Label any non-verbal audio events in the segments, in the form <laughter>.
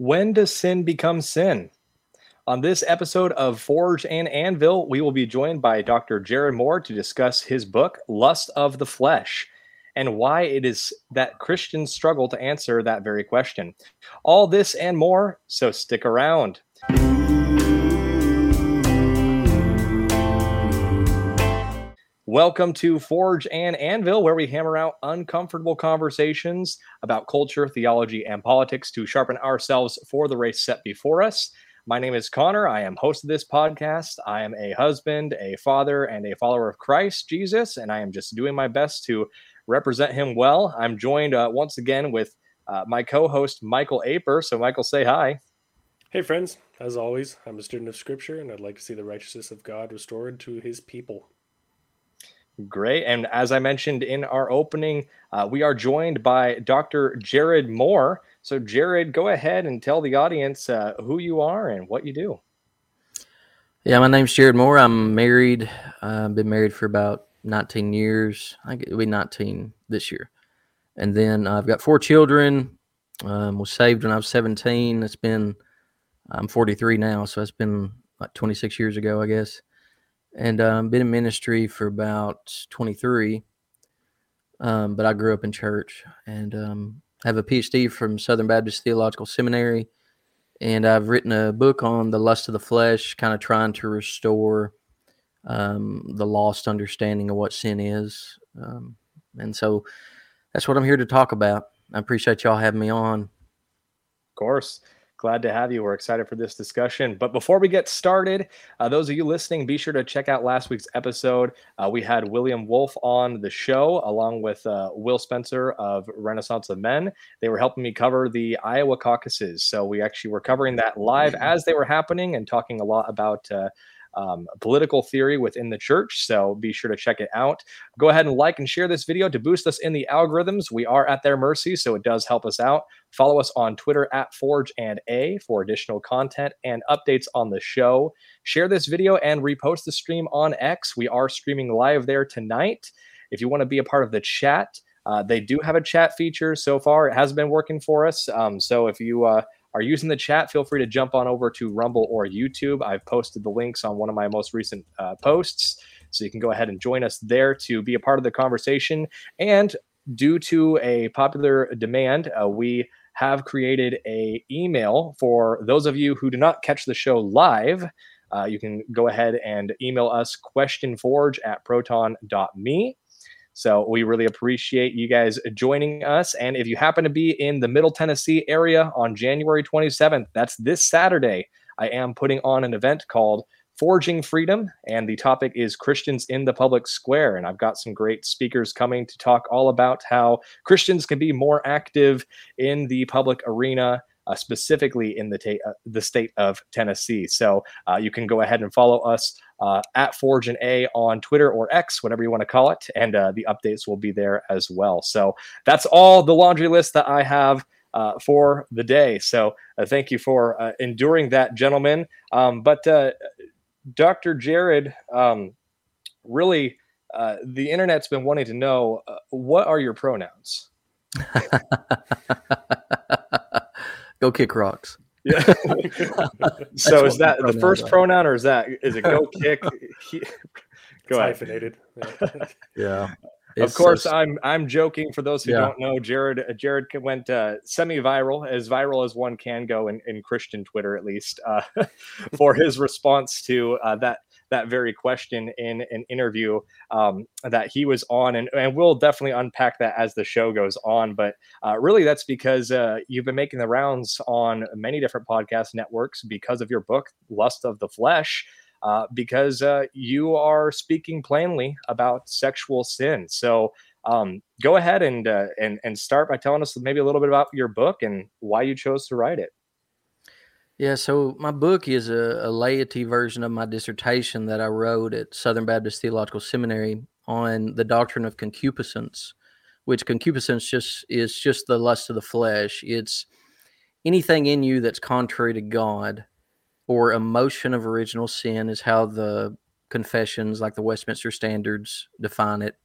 When does sin become sin? On this episode of Forge and Anvil, we will be joined by Dr. Jared Moore to discuss his book, Lust of the Flesh, and why it is that Christians struggle to answer that very question. All this and more, so stick around. Welcome to Forge and Anvil, where we hammer out uncomfortable conversations about culture, theology, and politics to sharpen ourselves for the race set before us. My name is Connor. I am host of this podcast. I am a husband, a father, and a follower of Christ Jesus, and I am just doing my best to represent him well. I'm joined uh, once again with uh, my co host, Michael Aper. So, Michael, say hi. Hey, friends. As always, I'm a student of Scripture, and I'd like to see the righteousness of God restored to his people. Great. And as I mentioned in our opening, uh, we are joined by Dr. Jared Moore. So, Jared, go ahead and tell the audience uh, who you are and what you do. Yeah, my name's Jared Moore. I'm married. I've uh, been married for about 19 years. I think it'll be 19 this year. And then I've got four children. Um, was saved when I was 17. It's been, I'm 43 now, so it's been like 26 years ago, I guess and um, been in ministry for about 23. Um, but I grew up in church and um, have a PhD from Southern Baptist Theological Seminary. And I've written a book on the lust of the flesh, kind of trying to restore um, the lost understanding of what sin is. Um, and so that's what I'm here to talk about. I appreciate y'all having me on. Of course. Glad to have you. We're excited for this discussion. But before we get started, uh, those of you listening, be sure to check out last week's episode. Uh, we had William Wolfe on the show, along with uh, Will Spencer of Renaissance of Men. They were helping me cover the Iowa caucuses. So we actually were covering that live <laughs> as they were happening and talking a lot about uh, um, political theory within the church. So be sure to check it out. Go ahead and like and share this video to boost us in the algorithms. We are at their mercy, so it does help us out. Follow us on Twitter at Forge and A for additional content and updates on the show. Share this video and repost the stream on X. We are streaming live there tonight. If you want to be a part of the chat, uh, they do have a chat feature so far. It has been working for us. Um, so if you uh, are using the chat, feel free to jump on over to Rumble or YouTube. I've posted the links on one of my most recent uh, posts. So you can go ahead and join us there to be a part of the conversation. And due to a popular demand, uh, we have created a email for those of you who do not catch the show live. Uh, you can go ahead and email us questionforge at proton.me. So we really appreciate you guys joining us. And if you happen to be in the Middle Tennessee area on January 27th, that's this Saturday, I am putting on an event called Forging Freedom, and the topic is Christians in the Public Square. And I've got some great speakers coming to talk all about how Christians can be more active in the public arena uh, specifically in the, ta- uh, the state of Tennessee. So uh, you can go ahead and follow us uh, at Forge and A on Twitter or X, whatever you want to call it, and uh, the updates will be there as well. So that's all the laundry list that I have. Uh, for the day. So thank you for enduring that, gentlemen. Um, but Dr. Jared, um, really, the internet's been wanting to know what are your pronouns? <laughs> Go kick rocks. Yeah. <laughs> <laughs> so is that the first pronoun, or is that is it go <laughs> kick? go hyphenated. yeah. of course, so... I'm I'm joking. For those who yeah. don't know, Jared Jared went uh, semi-viral, as viral as one can go in, in Christian Twitter, at least, uh, for his response to uh, that that very question in an interview um, that he was on, and, and we'll definitely unpack that as the show goes on. But uh, really, that's because uh, you've been making the rounds on many different podcast networks because of your book, Lust of the Flesh. Uh, because uh, you are speaking plainly about sexual sin. So um, go ahead and uh, and and start by telling us maybe a little bit about your book and why you chose to write it. Yeah, so my book is a, a, laity version of my dissertation that I wrote at Southern Baptist Theological Seminary on the doctrine of concupiscence, which concupiscence just is just the lust of the flesh. It's anything in you that's contrary to God or emotion of original sin is how the confessions like the Westminster Standards define it.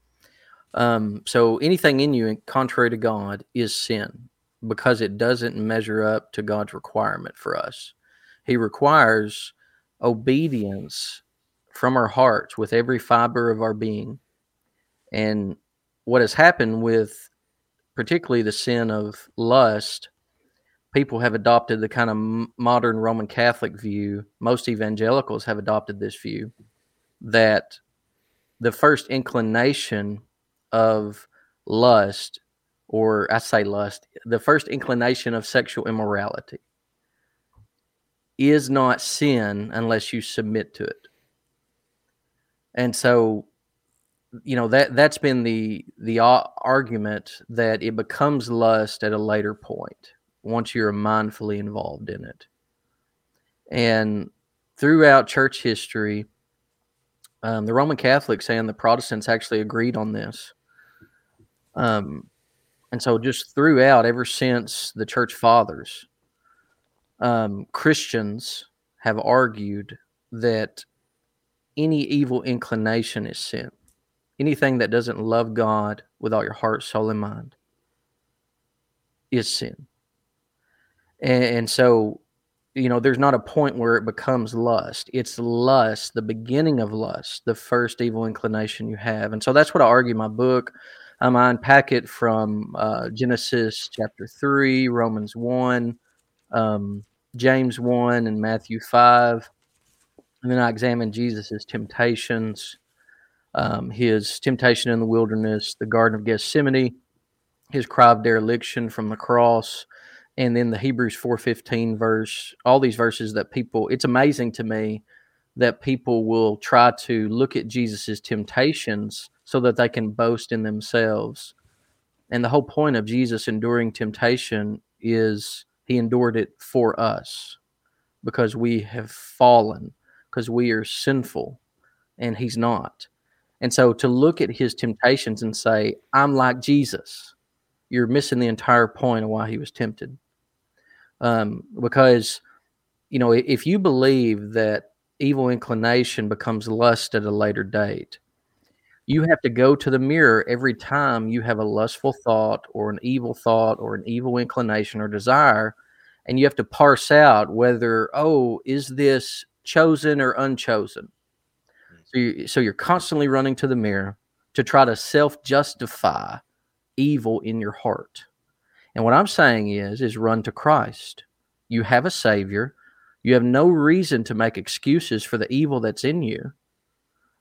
Um, so anything in you contrary to God is sin because it doesn't measure up to God's requirement for us. He requires obedience from our hearts with every fiber of our being. And what has happened with particularly the sin of lust, people have adopted the kind of modern Roman Catholic view. Most evangelicals have adopted this view that the first inclination of lust, or I say lust, the first inclination of sexual immorality is not sin unless you submit to it. And so you know that that's been the the argument that it becomes lust at a later point once you're mindfully involved in it and throughout church history um, the roman catholics and the protestants actually agreed on this um, and so just throughout ever since the church fathers um, christians have argued that any evil inclination is sin anything that doesn't love God with all your heart, soul, and mind is sin. And, and, so, you know, there's not a point where it becomes lust. It's lust, the beginning of lust, the first evil inclination you have. And so that's what I argue in my book. I unpack it from uh, Genesis chapter 3, Romans 1, um, James 1, and Matthew 5. And then I examine Jesus' temptations um, his temptation in the wilderness, the Garden of Gethsemane, his cry of dereliction from the cross, and then the Hebrews 4:15 verse. All these verses that people, it's amazing to me that people will try to look at Jesus's temptations so that they can boast in themselves. And the whole point of Jesus enduring temptation is he endured it for us because we have fallen, because we are sinful, and he's not. And so to look at his temptations and say, I'm like Jesus, you're missing the entire point of why he was tempted. Um, because, you know, if you believe that evil inclination becomes lust at a later date, you have to go to the mirror every time you have a lustful thought or an evil thought or an evil inclination or desire. And you have to parse out whether, oh, is this chosen or unchosen? Mm. So, you, so you're constantly running to the mirror to try to self-justify evil in your heart. And what I'm saying is, is run to Christ. You have a Savior. You have no reason to make excuses for the evil that's in you.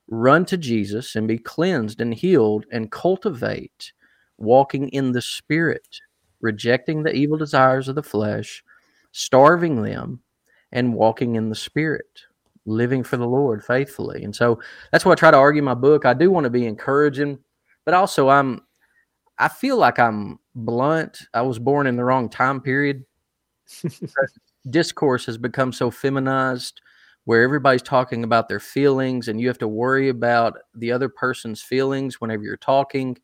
Run to Jesus and be cleansed and healed and cultivate walking in the Spirit, rejecting the evil desires of the flesh, starving them, and walking in the Spirit living for the Lord faithfully. And so that's what I try to argue in my book. I do want to be encouraging, but also I'm I feel like I'm blunt. I was born in the wrong time period. <laughs> Discourse has become so feminized where everybody's talking about their feelings and you have to worry about the other person's feelings whenever you're talking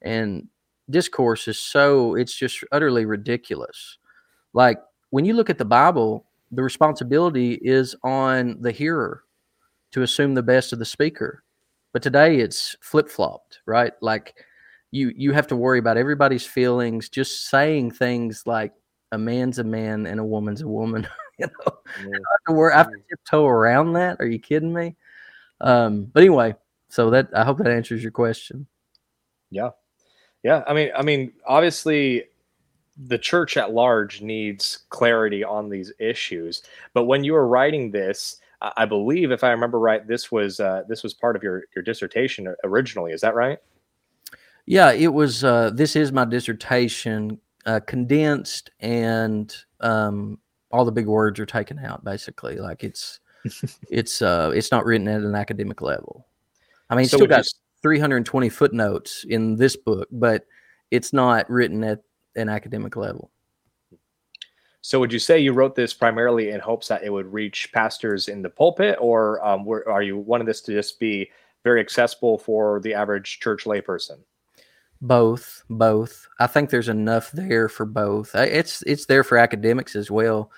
and discourse is so it's just utterly ridiculous. Like when you look at the Bible, the responsibility is on the hearer to assume the best of the speaker. But today it's flip flopped, right? Like you you have to worry about everybody's feelings, just saying things like a man's a man and a woman's a woman. <laughs> <laughs> you know, yeah. I have to worry, I have to tiptoe around that. Are you kidding me? Um, but anyway, so that I hope that answers your question. Yeah, yeah. I mean, I mean, obviously, the church at large needs clarity on these issues. But when you were writing this, I believe, if I remember right, this was uh, this was part of your your dissertation originally. Is that right? Yeah, it was. Uh, this is my dissertation, uh, condensed, and um, all the big words are taken out. Basically, like it's it's uh, it's not written at an academic level. I mean, it's so still got just... 320 footnotes in this book, but it's not written at an academic level. So, would you say you wrote this primarily in hopes that it would reach pastors in the pulpit, or um, were, are you wanting this to just be very accessible for the average church layperson? Both, both. I think there's enough there for both. It's it's there for academics as well.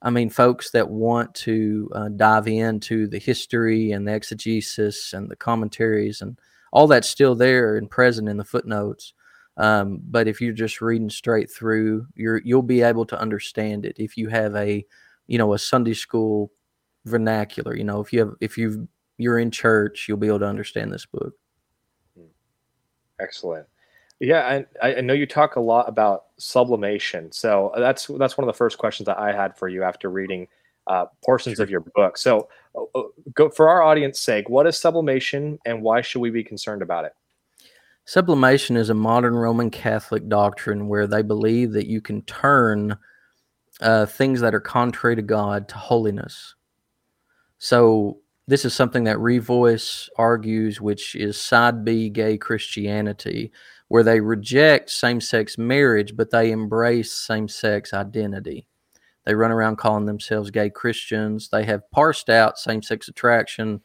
I mean, folks that want to uh, dive into the history and the exegesis and the commentaries and all that's still there and present in the footnotes. Um, but if you're just reading straight through, you're you'll be able to understand it. If you have a, you know, a Sunday school vernacular, you know, if you have if you you're in church, you'll be able to understand this book. Excellent. Yeah, I, I know you talk a lot about sublimation. So that's that's one of the first questions that I had for you after reading uh, portions sure. of your book. So, uh, uh, go for our audience sake, what is sublimation, and why should we be concerned about it? Sublimation is a modern Roman Catholic doctrine where they believe that you can turn uh, things that are contrary to God to holiness. So, this is something that Revoice argues, which is side B gay Christianity, where they reject same sex marriage, but they embrace same sex identity. They run around calling themselves gay Christians. They have parsed out same sex attraction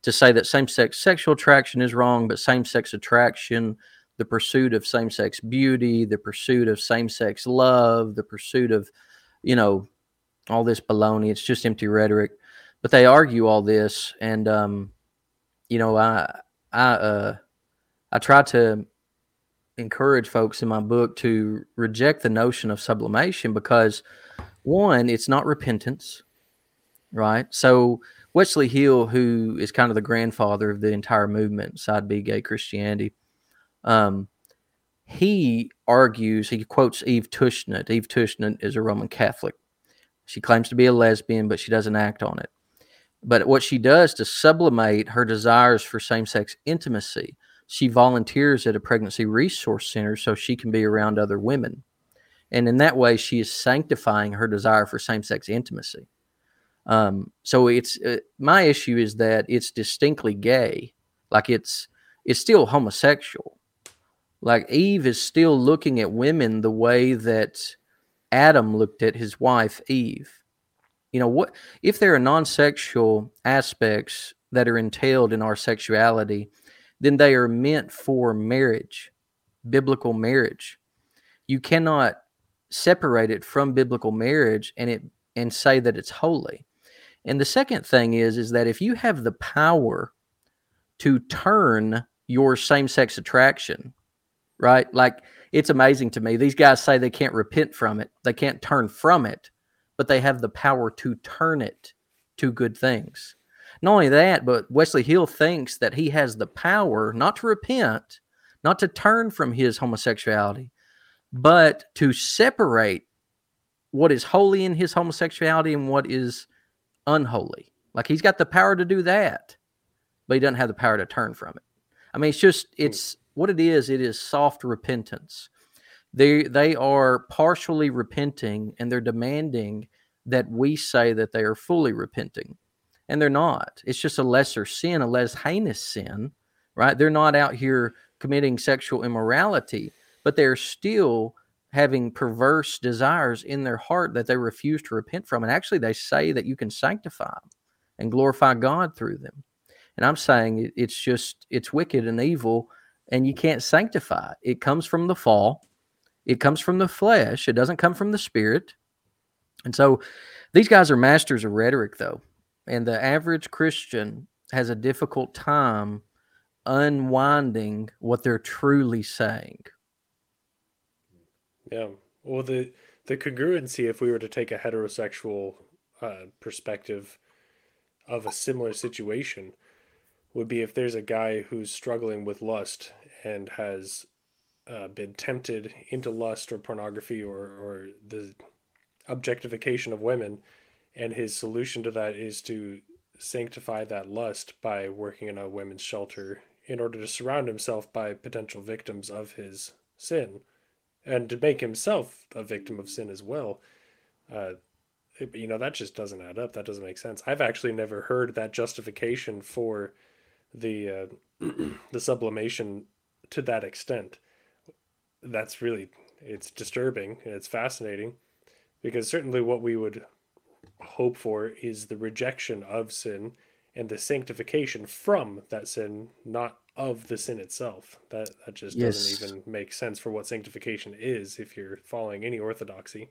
to say that same sex sexual attraction is wrong, but same sex attraction, the pursuit of same sex beauty, the pursuit of same sex love, the pursuit of, you know, all this baloney. It's just empty rhetoric but they argue all this, and um, you know, I I uh, I try to encourage folks in my book to reject the notion of sublimation because one, it's not repentance, right? So Wesley Hill, who is kind of the grandfather of the entire movement, side B gay Christianity, um, he argues, he quotes Eve Tushnet. Eve Tushnet is a Roman Catholic. She claims to be a lesbian, but she doesn't act on it. But what she does to sublimate her desires for same sex intimacy, she volunteers at a pregnancy resource center so she can be around other women. And in that way, she is sanctifying her desire for same sex intimacy. Um, so it's uh, my issue is that it's distinctly gay, like it's it's still homosexual. Like Eve is still looking at women the way that Adam looked at his wife Eve you know what if there are non-sexual aspects that are entailed in our sexuality then they are meant for marriage biblical marriage. You cannot separate it from biblical marriage and it and say that it's holy. And the second thing is is that if you have the power to turn your same-sex attraction right? Like it's amazing to me. These guys say they can't repent from it. They can't turn from it but they have the power to turn it to good things. Not only that, but Wesley Hill thinks that he has the power not to repent, not to turn from his homosexuality, but to separate what is holy in his homosexuality and what is unholy. Like he's got the power to do that, but he doesn't have the power to turn from it. I mean, it's just, hmm. it's what it is. It is soft repentance. They, they are partially repenting and they're demanding that we say that they are fully repenting. And they're not. It's just a lesser sin, a less heinous sin, right? They're not out here committing sexual immorality, but they're still having perverse desires in their heart that they refuse to repent from. And actually, they say that you can sanctify and glorify God through them. And I'm saying it's just, it's wicked and evil, and you can't sanctify. It comes from the fall, it comes from the flesh, it doesn't come from the spirit. And so these guys are masters of rhetoric, though. And the average Christian has a difficult time unwinding what they're truly saying. Yeah. Well, the the congruency, if we were to take a heterosexual uh, perspective of a similar situation, would be if there's a guy who's struggling with lust and has uh, been tempted into lust or pornography or or the objectification of women, and his solution to that is to sanctify that lust by working in a women's shelter in order to surround himself by potential victims of his sin and to make himself a victim of sin as well. Uh, you know, that just doesn't add up. That doesn't make sense. I've actually never heard that justification for the uh, <clears throat> the sublimation to that extent. That's really it's disturbing and it's fascinating because certainly what we would hope for is the rejection of sin and the sanctification from that sin, not of the sin itself. That that just yes. doesn't even make sense for what sanctification is if you're following any orthodoxy.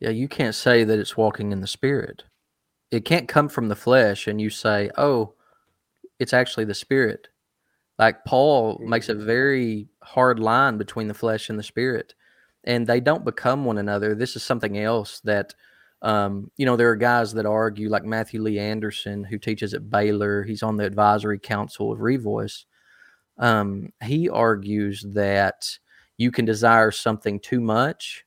Yeah, you can't say that it's walking in the spirit. It can't come from the flesh and you say, "Oh, it's actually the spirit." Like Paul makes a mm-hmm. very hard line between the flesh and the spirit, and they don't become one another. This is something else that, um, you know, there are guys that argue, like Matthew Lee Anderson, who teaches at Baylor. He's on the advisory council of Revoice. Um, he argues that you can desire something too much,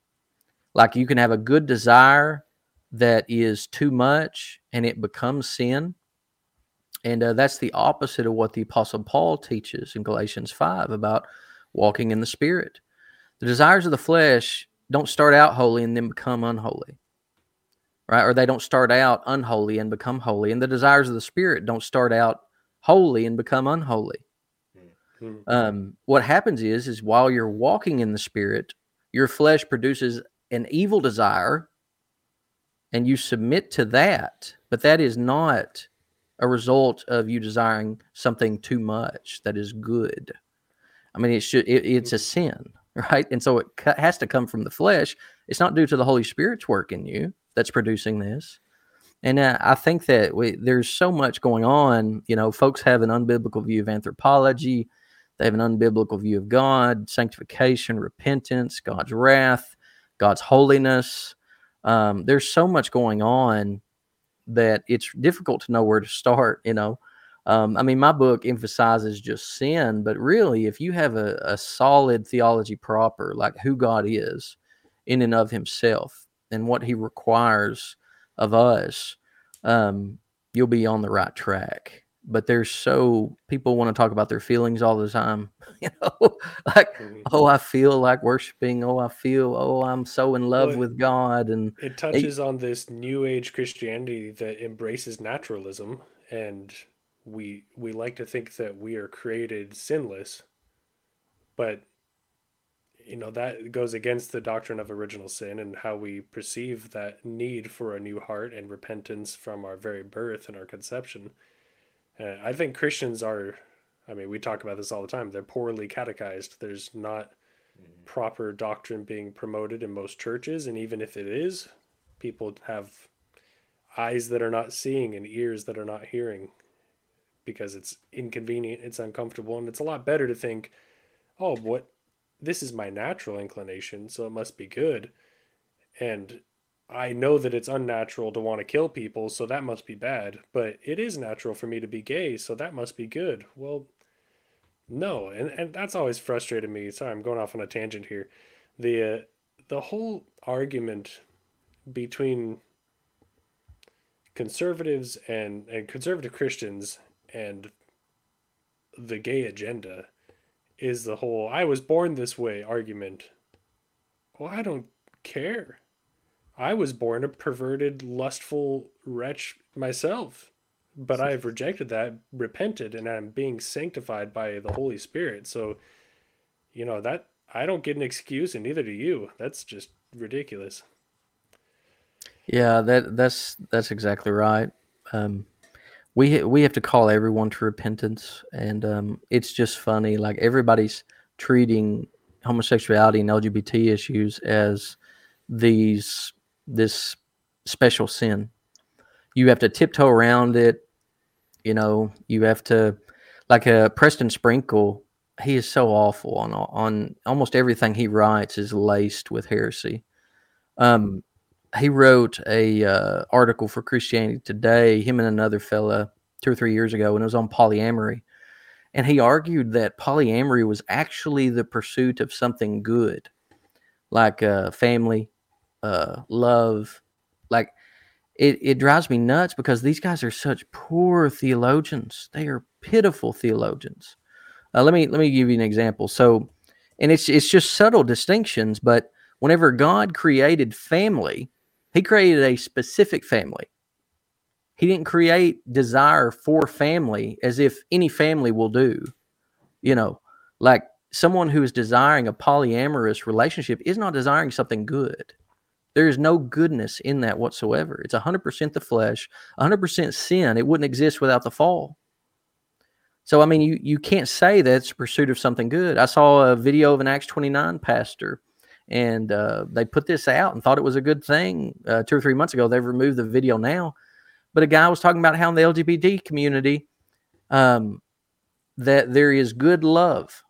like you can have a good desire that is too much and it becomes sin and uh, that's the opposite of what the Apostle Paul teaches in Galatians 5 about walking in the Spirit. The desires of the flesh don't start out holy and then become unholy, right? Or they don't start out unholy and become holy. And the desires of the Spirit don't start out holy and become unholy. Mm-hmm. Um, what happens is, is while you're walking in the Spirit, your flesh produces an evil desire and you submit to that. But that is not a result of you desiring something too much that is good. I mean, it should it, it's a sin, <laughs> right? And so it has to come from the flesh. It's not due to the Holy Spirit's work in you that's producing this. And uh, I think that we, there's so much going on. You know, folks have an unbiblical view of anthropology. They have an unbiblical view of God, sanctification, repentance, God's wrath, God's holiness. Um, there's so much going on that it's difficult to know where to start, you know. Um, I mean, my book emphasizes just sin, but really, if you have a, a solid theology proper, like who God is in and of himself and what he requires of us, um, you'll be on the right track. But there's so people want to talk about their feelings all the time <laughs> you know <laughs> like mm-hmm. oh i feel like worshiping. Oh i feel oh i'm so in love well, with god. And it touches it, on this new age christianity that embraces naturalism and we we like to think that we are created sinless but you know that goes against the doctrine of original sin and how we perceive that need for a new heart and repentance from our very birth and our conception uh, I think Christians are, I mean, we talk about this all the time. They're poorly catechized. There's not mm-hmm. proper doctrine being promoted in most churches. And even if it is, people have eyes that are not seeing and ears that are not hearing because it's inconvenient, it's uncomfortable, and it's a lot better to think, oh, what this is my natural inclination, so it must be good. And I know that it's unnatural to want to kill people, so that must be bad. But it is natural for me to be gay, so that must be good. Well, no, and and that's always frustrated me. Sorry, I'm going off on a tangent here. The uh, the whole argument between conservatives and and conservative Christians and the gay agenda is the whole I was born this way argument. Well, I don't care. I was born a perverted, lustful wretch myself, but I have rejected that, repented, and I'm being sanctified by the Holy Spirit. So, you know, that I don't get an excuse, and neither do you. That's just ridiculous. Yeah, that that's that's exactly right. Um, we we have to call everyone to repentance, and um, it's just funny. Like everybody's treating homosexuality and LGBT issues as these this special sin. You have to tiptoe around it. You know, you have to, like a uh, Preston Sprinkle. He is so awful on on almost everything he writes is laced with heresy. Um, he wrote a uh, article for Christianity Today. Him and another fella two or three years ago, and it was on polyamory. And he argued that polyamory was actually the pursuit of something good, like uh, family, uh, love. Like it, it drives me nuts because these guys are such poor theologians. They are pitiful theologians. Uh, let me let me give you an example. So, and it's it's just subtle distinctions, but whenever God created family, He created a specific family. He didn't create desire for family as if any family will do. You know, like someone who is desiring a polyamorous relationship is not desiring something good. There is no goodness in that whatsoever. It's 100% the flesh, 100% sin. It wouldn't exist without the fall. So, I mean, you, you can't say that it's a pursuit of something good. I saw a video of an Acts 29 pastor, and uh, they put this out and thought it was a good thing uh, two or three months ago. They've removed the video now. But a guy was talking about how in the LGBT community, um, that there is good love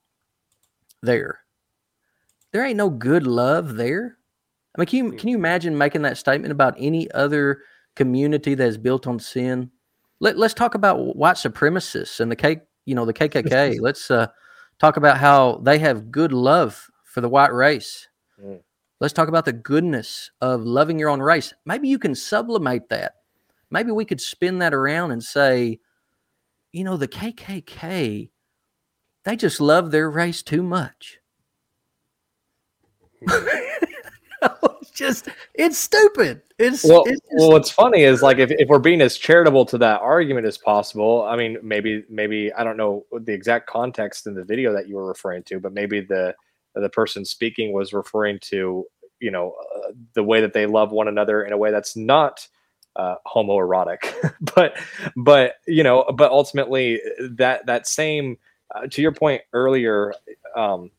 there. There ain't no good love there. I mean, can you, can you imagine making that statement about any other community that is built on sin? Let, let's talk about white supremacists and the K, you know, the KKK. <laughs> let's uh, talk about how they have good love for the white race. Mm. Let's talk about the goodness of loving your own race. Maybe you can sublimate that. Maybe we could spin that around and say, you know, the KKK, they just love their race too much. <laughs> it's just, it's stupid. It's well. It's just, well, what's funny is like if, if we're being as charitable to that argument as possible. I mean, maybe maybe I don't know the exact context in the video that you were referring to, but maybe the the person speaking was referring to you know uh, the way that they love one another in a way that's not uh, homoerotic. <laughs> But but you know but ultimately that that same uh, to your point earlier um,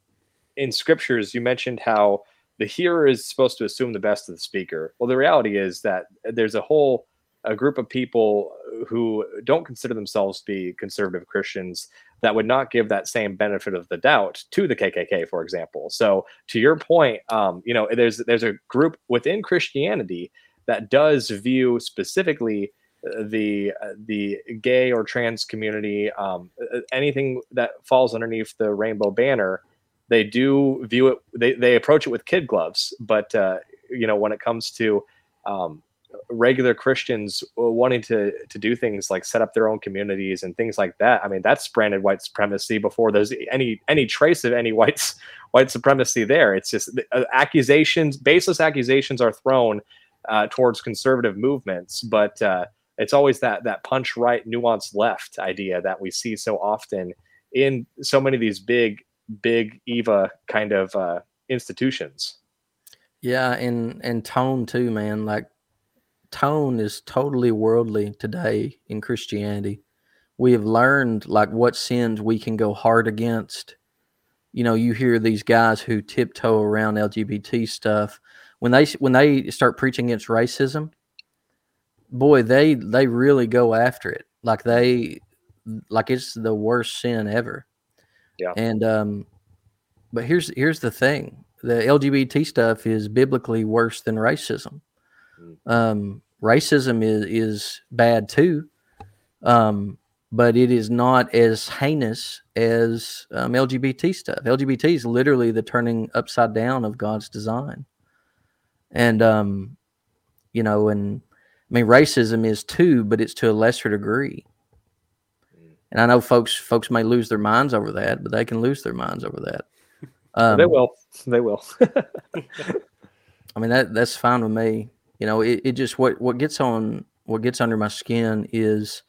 in scriptures you mentioned how the hearer is supposed to assume the best of the speaker. Well the reality is that there's a whole a group of people who don't consider themselves to be conservative Christians that would not give that same benefit of the doubt to the KKK, for example. So, to your point, um, you know, there's there's a group within Christianity that does view specifically uh, the uh, the gay or trans community, um, anything that falls underneath the rainbow banner, they do view it. They they approach it with kid gloves, but uh, you know, when it comes to um, regular Christians wanting to to do things like set up their own communities and things like that. I mean, that's branded white supremacy before there's any any trace of any white <laughs> white supremacy there. It's just uh, accusations, baseless accusations are thrown uh, towards conservative movements, but uh, it's always that that punch right, nuance left idea that we see so often in so many of these big big Eva kind of uh, institutions. Yeah, and and tone too, man. Like tone is totally worldly today in Christianity. We have learned like what sins we can go hard against. You know, you hear these guys who tiptoe around LGBT stuff when they when they start preaching against racism. Boy, they they really go after it. Like they like it's the worst sin ever. Yeah. And um but here's here's the thing. The LGBT stuff is biblically worse than racism. Um, racism is is bad too, um, but it is not as heinous as um, LGBT stuff. LGBT is literally the turning upside down of God's design, and um, you know, and I mean, racism is too, but it's to a lesser degree. And I know folks folks may lose their minds over that, but they can lose their minds over that. <laughs> Um, they will. They will. <laughs> I mean that that's fine with me you know it, it just what what gets on what gets under my skin is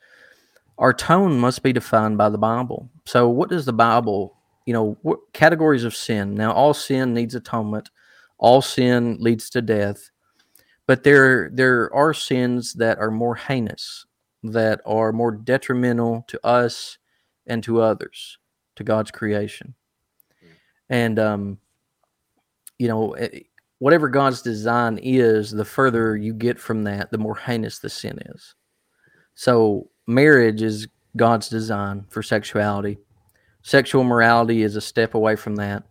our tone must be defined by the bible. So what does the bible you know what categories of sin? Now all sin needs atonement. All sin leads to death. But there there are sins that are more heinous that are more detrimental to us and to others to god's creation. And um you know eh, whatever God's design is, the further you get from that, the more heinous the sin is. So, marriage is God's design for sexuality. Sexual morality is a step away from that.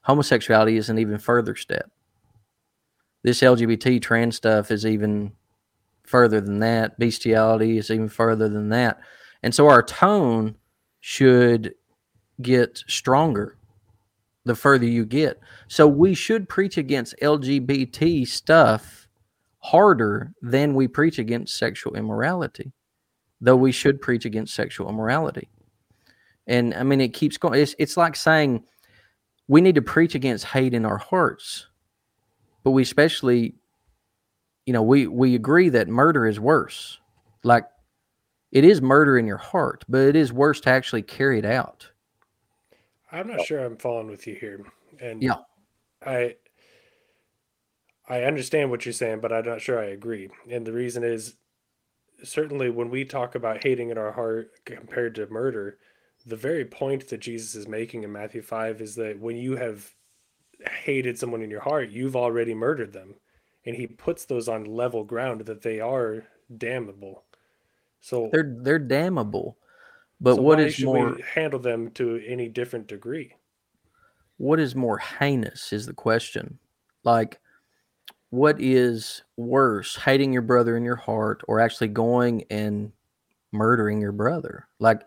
Homosexuality is an even further step. This LGBT trans stuff is even further than that. Bestiality is even further than that. And so our tone should get stronger the further you get. So we should preach against LGBT stuff harder than we preach against sexual immorality, though we should preach against sexual immorality. And I mean, it keeps going. It's, it's like saying we need to preach against hate in our hearts, but we especially, you know, we, we agree that murder is worse. Like it is murder in your heart, but it is worse to actually carry it out. I'm not sure I'm following with you here. And yeah, I I understand what you're saying, but I'm not sure I agree. And the reason is certainly when we talk about hating in our heart compared to murder, the very point that Jesus is making in Matthew 5 is that when you have hated someone in your heart, you've already murdered them. And he puts those on level ground that they are damnable. So they're they're damnable But So what is more we handle them to any different degree? what is more heinous is the question. Like what is worse, hating your brother in your heart or actually going and murdering your brother? Like.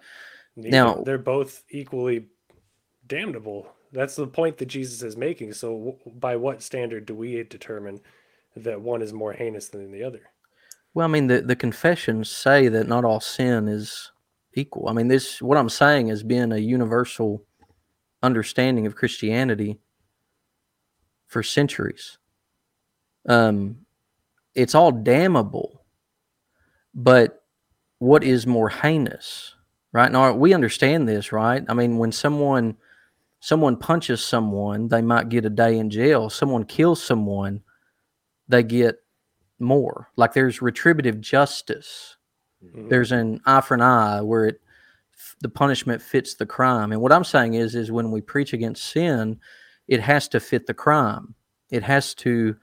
Now- they're both equally damnable. That's the point that Jesus is making. So, w- by what standard do we determine that one is more heinous than the other? Well, I mean, the, the confessions say that not all sin is equal. I mean, this what I'm saying has been a universal understanding of Christianity for centuries. Um, it's all damnable, but what is more heinous, right? Now we understand this, right? I mean, when someone someone punches someone, they might get a day in jail. Someone kills someone, they get more. Like there's retributive justice. Mhm. There's an eye for an eye where it the punishment fits the crime. And what I'm saying is is when we preach against sin, it has to fit the crime. It has to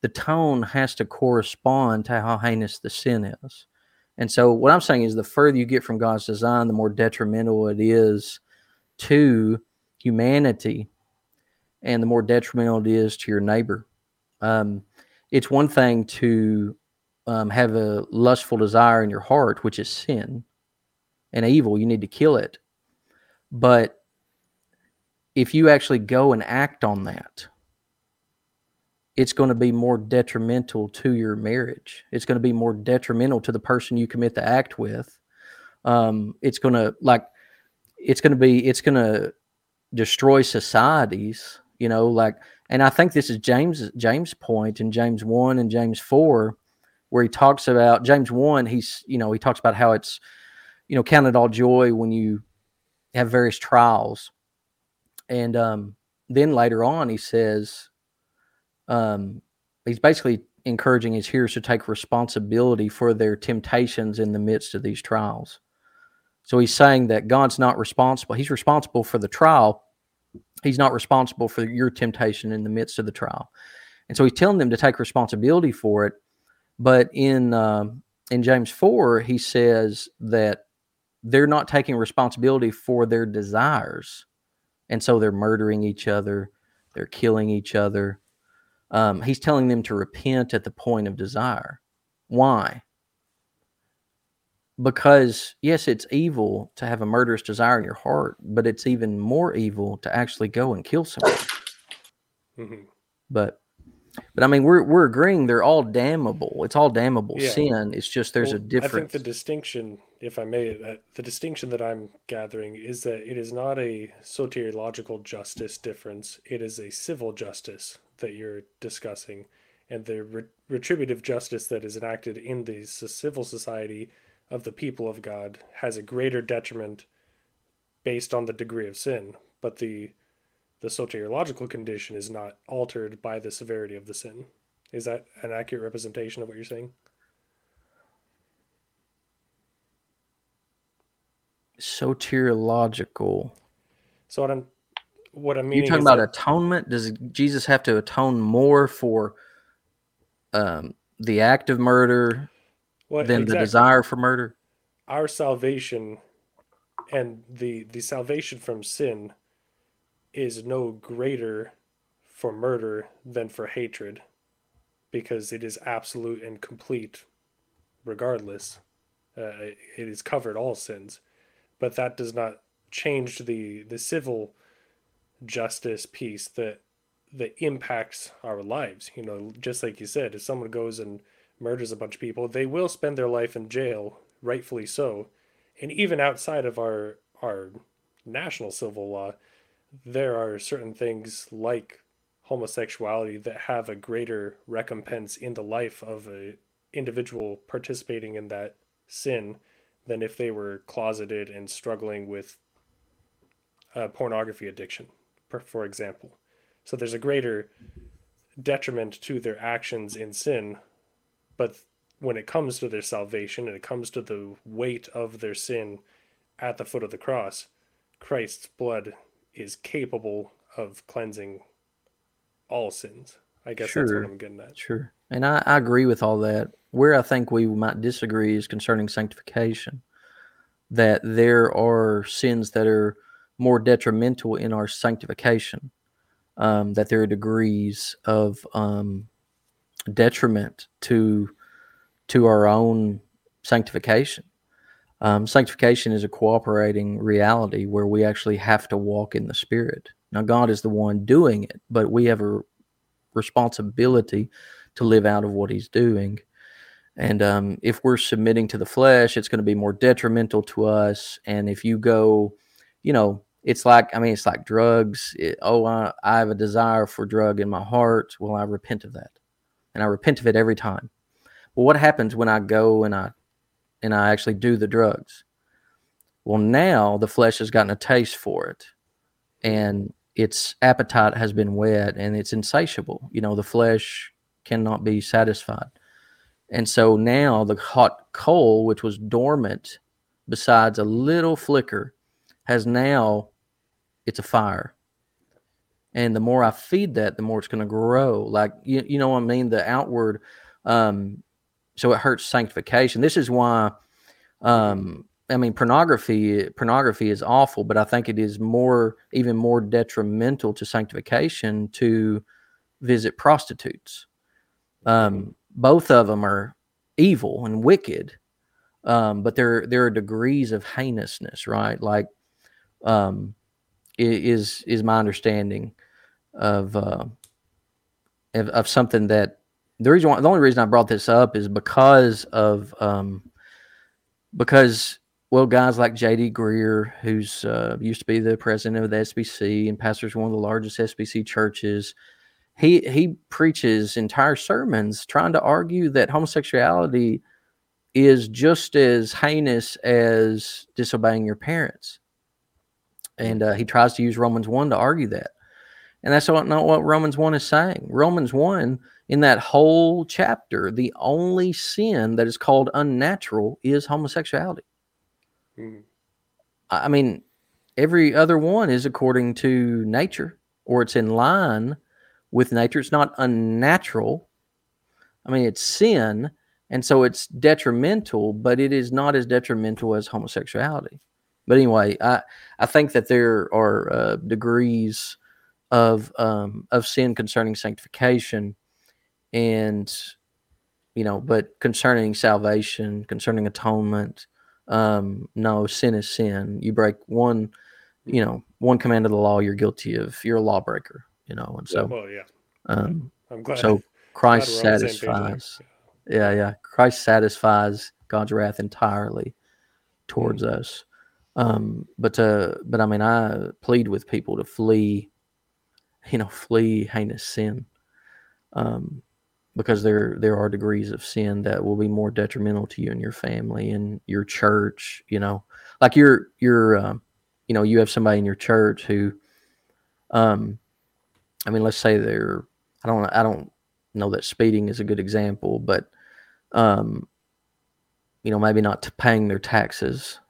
the tone has to correspond to how heinous the sin is. And so what I'm saying is the further you get from God's design, the more detrimental it is to humanity and the more detrimental it is to your neighbor. Um, it's one thing to um, have a lustful desire in your heart, which is sin and evil. You need to kill it. But if you actually go and act on that, it's going to be more detrimental to your marriage. It's going to be more detrimental to the person you commit the act with. Um, it's going to like, it's going to be, it's going to destroy societies. You know, like, and I think this is James James' point in James one and James four, where he talks about James one. He's you know he talks about how it's you know counted all joy when you have various trials, and um, then later on he says, um, he's basically encouraging his hearers to take responsibility for their temptations in the midst of these trials. So he's saying that God's not responsible. He's responsible for the trial. He's not responsible for your temptation in the midst of the trial. And so he's telling them to take responsibility for it. But in um, in James four, he says that they're not taking responsibility for their desires, and so they're murdering each other, they're killing each other. Um, he's telling them to repent at the point of desire. Why? Because yes, it's evil to have a murderous desire in your heart, but it's even more evil to actually go and kill someone. Mhm. But but I mean, we're we're agreeing they're all damnable. It's all damnable Yeah. sin. It's just there's a Well, I think the distinction, if I may, that the distinction that I'm gathering is that it is not a soteriological justice difference. It is a civil justice that you're discussing, and the re- retributive justice that is enacted in the s- civil society of the people of God has a greater detriment based on the degree of sin, but the the soteriological condition is not altered by the severity of the sin. Is that an accurate representation of what you're saying? Soteriological. So what I'm what I'm You meaning talking is about that- atonement? Does Jesus have to atone more for um, the act of murder than the desire for murder? Our salvation and the the salvation from sin is no greater for murder than for hatred because it is absolute and complete regardless. Uh, it has covered all sins, but that does not change the the civil justice piece that that impacts our lives. You know, just like you said, if someone goes and murders a bunch of people, they will spend their life in jail, rightfully so. And even outside of our our national civil law, there are certain things like homosexuality that have a greater recompense in the life of a individual participating in that sin than if they were closeted and struggling with uh, pornography addiction, for example. So there's a greater detriment to their actions in sin, but when it comes to their salvation and it comes to the weight of their sin at the foot of the cross, Christ's blood is capable of cleansing all sins. I guess that's Sure. what I'm getting at. Sure. And I, I agree with all that. Where I think we might disagree is concerning sanctification. that there are sins that are more detrimental in our sanctification, um, that there are degrees of um, detriment to to our own sanctification. Um, sanctification is a cooperating reality where we actually have to walk in the Spirit. Now, God is the one doing it, but we have a responsibility to live out of what He's doing. And um, if we're submitting to the flesh, it's going to be more detrimental to us. And if you go, you know, it's like, I mean, it's like drugs. It, oh, I, I have a desire for drug in my heart. Well, I repent of that. And I repent of it every time. Well, what happens when I go and I and I actually do the drugs? Well, now the flesh has gotten a taste for it, and its appetite has been whet, and it's insatiable. You know, the flesh cannot be satisfied. And so now the hot coal, which was dormant, besides a little flicker, has now it's a fire. And the more I feed that, the more it's going to grow. Like you, you know what I mean? The outward, um, so it hurts sanctification. This is why, um, I mean, pornography pornography is awful, but I think it is more even more detrimental to sanctification to visit prostitutes. Um, both of them are evil and wicked, um, but there there are degrees of heinousness, right? Like, um, is is my understanding of uh, of, of something that the reason why, the only reason I brought this up is because of um, because well guys like J.D. Greear, who's uh, used to be the president of the SBC and pastors one of the largest SBC churches he he preaches entire sermons trying to argue that homosexuality is just as heinous as disobeying your parents and uh, he tries to use romans 1 to argue that and that's not what romans 1 is saying romans 1 in that whole chapter the only sin that is called unnatural is homosexuality mm. i mean every other one is according to nature or it's in line with nature. It's not unnatural. I mean, it's sin, and so it's detrimental, but it is not as detrimental as homosexuality. But anyway, I I think that there are uh, degrees of um, of sin concerning sanctification, and you know, but concerning salvation, concerning atonement, um, no, sin is sin. You break one, you know, one command of the law, you're guilty of. You're a lawbreaker you know. And so, well, yeah. Um, I'm glad. So Christ glad satisfies. Yeah, yeah. Christ satisfies God's wrath entirely towards mm-hmm. us. Um, but uh, but I mean, I plead with people to flee, you know, flee heinous sin, um, because there there are degrees of sin that will be more detrimental to you and your family and your church. You know, like you're you're, uh, you know, you have somebody in your church who, um, I mean, let's say they're I don't I don't know that speeding is a good example, but um, you know, maybe not paying their taxes,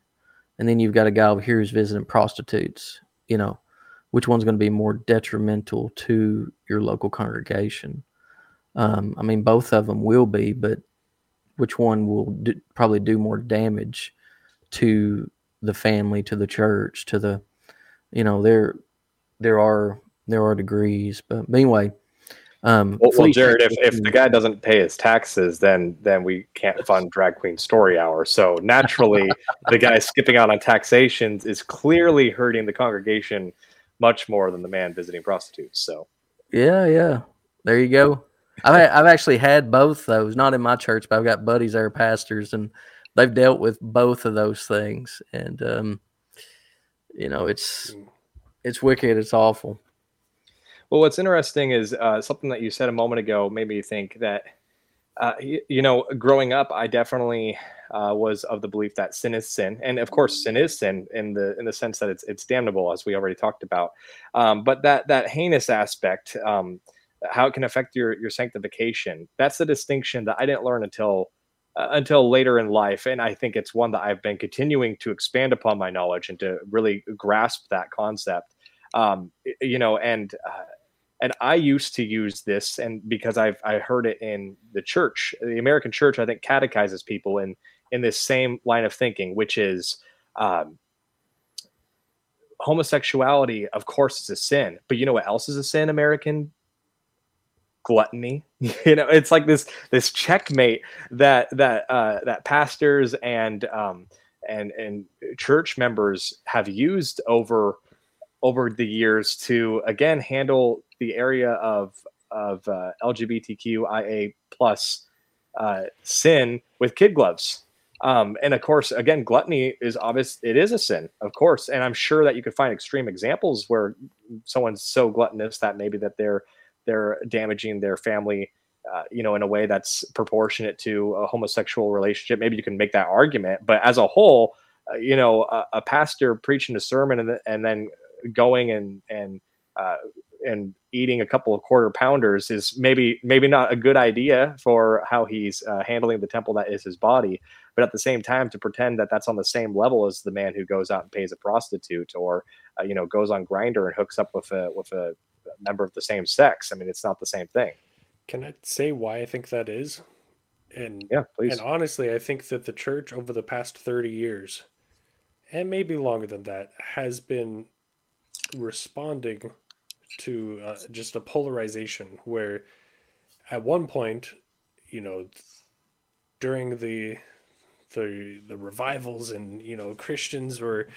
and then you've got a guy over here who's visiting prostitutes. You know, which one's going to be more detrimental to your local congregation? Um, I mean, both of them will be, but which one will do, probably do more damage to the family, to the church, to the, you know, there there are there are degrees, but, anyway. Um, well, well, Jared, if, if the guy doesn't pay his taxes, then then we can't fund Drag Queen Story Hour. So naturally, the guy <laughs> skipping out on taxations is clearly hurting the congregation much more than the man visiting prostitutes. So, yeah, yeah, there you go. I've I've actually had both those, not in my church, but I've got buddies that are pastors, and they've dealt with both of those things, and um, you know, it's it's wicked, it's awful. Well, what's interesting is uh, something that you said a moment ago made me think that, uh, you, you, know, growing up, I definitely uh, was of the belief that sin is sin, and of course, sin is sin in the in the sense that it's it's damnable, as we already talked about. Um, but that that heinous aspect, um, how it can affect your your sanctification, that's the distinction that I didn't learn until. Uh, until later in life, and I think it's one that I've been continuing to expand upon my knowledge and to really grasp that concept. Um, you know, and uh, and I used to use this, and because I've I heard it in the church, the American church, I think catechizes people in in this same line of thinking, which is um, homosexuality, of course, is a sin. But you know what else is a sin? American gluttony. <laughs> you know, it's like this this checkmate that that uh, that pastors and um, and and church members have used over over the years to again handle the area of of uh, LGBTQIA plus uh, sin with kid gloves. Um, and of course, again, gluttony is obvious. It is a sin, of course. And I'm sure that you could find extreme examples where someone's so gluttonous that maybe that they're they're damaging their family, uh, you know, in a way that's proportionate to a homosexual relationship. Maybe you can make that argument. But as a whole, uh, you know, a, a, pastor preaching a sermon and, and then going and and uh, and eating a couple of quarter pounders is maybe maybe not a good idea for how he's uh, handling the temple that is his body but at the same time to pretend that that's on the same level as the man who goes out and pays a prostitute or uh, you know goes on Grindr and hooks up with a with a member of the same sex. I mean it's not the same thing. Can i say why i think that is? And yeah please. and honestly i think that the church over the past 30 years and maybe longer than that has been responding to uh, just a polarization where at one point you know during the the the revivals and you know Christians were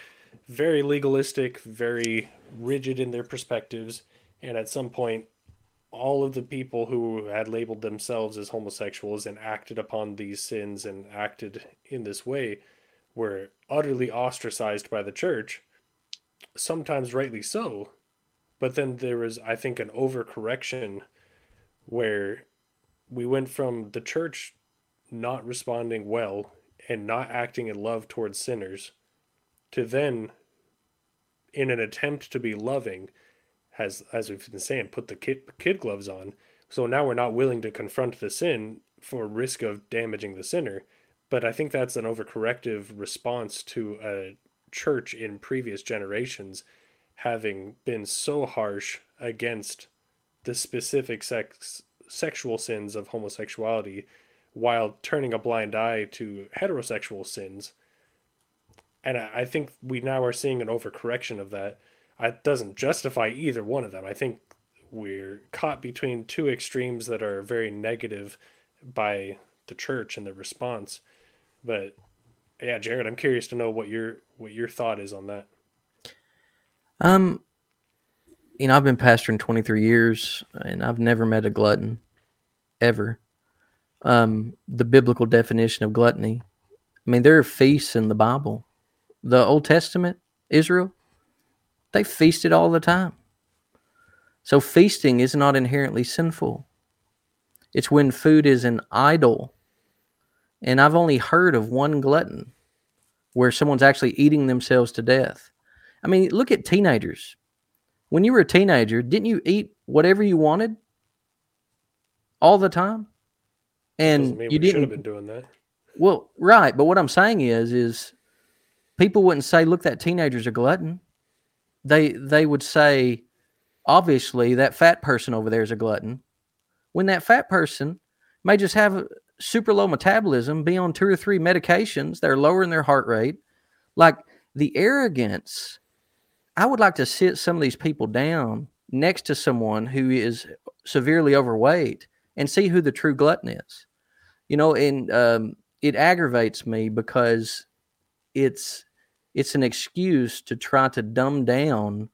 very legalistic, very rigid in their perspectives, and at some point all of the people who had labeled themselves as homosexuals and acted upon these sins and acted in this way were utterly ostracized by the church, sometimes rightly so, but then there was, I think, an overcorrection where we went from the church not responding well and not acting in love towards sinners to then, in an attempt to be loving, has, as we've been saying, put the kid, kid gloves on. So now we're not willing to confront the sin for risk of damaging the sinner. But I think that's an overcorrective response to a church in previous generations having been so harsh against the specific sex sexual sins of homosexuality while turning a blind eye to heterosexual sins. And I think we now are seeing an overcorrection of that. It doesn't justify either one of them. I think we're caught between two extremes that are very negative by the church and the response. But yeah, Jared, I'm curious to know what your what your thought is on that. Um, you know, I've been pastoring 23 years and I've never met a glutton ever. Um, the biblical definition of gluttony. I mean, there are feasts in the Bible. The Old Testament, Israel, they feasted all the time. So feasting is not inherently sinful. It's when food is an idol. And I've only heard of one glutton where someone's actually eating themselves to death. I mean, look at teenagers. When you were a teenager, didn't you eat whatever you wanted all the time? And you didn't have been doing that. Well, right, but what I'm saying is, is people wouldn't say, "Look, that teenager's a glutton." They they would say, obviously, that fat person over there is a glutton. When that fat person may just have super low metabolism, be on two or three medications that are lowering their heart rate, like the arrogance I would like to sit some of these people down next to someone who is severely overweight and see who the true glutton is. You know, and um, it aggravates me because it's it's an excuse to try to dumb down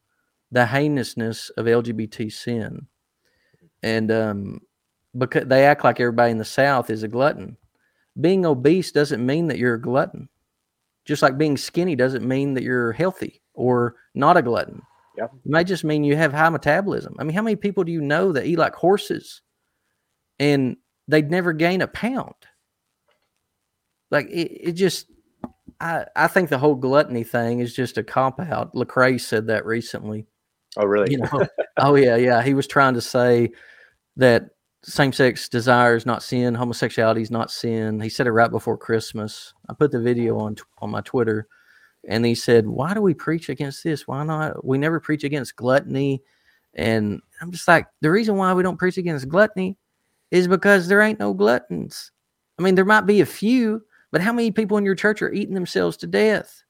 the heinousness of LGBT sin, and um, because they act like everybody in the South is a glutton. Being obese doesn't mean that you're a glutton. Just like being skinny doesn't mean that you're healthy or not a glutton. Yeah. It might just mean you have high metabolism. I mean, how many people do you know that eat like horses and they'd never gain a pound? Like it, it just I, I think the whole gluttony thing is just a cop out. Lecrae said that recently. Oh, really? You know, <laughs> oh yeah, yeah. He was trying to say that same sex desire is not sin, homosexuality is not sin. He said it right before Christmas. I put the video on on my Twitter and he said, Why do we preach against this? Why not? We never preach against gluttony. And I'm just like, the reason why we don't preach against gluttony is because there ain't no gluttons. I mean, there might be a few, but how many people in your church are eating themselves to death?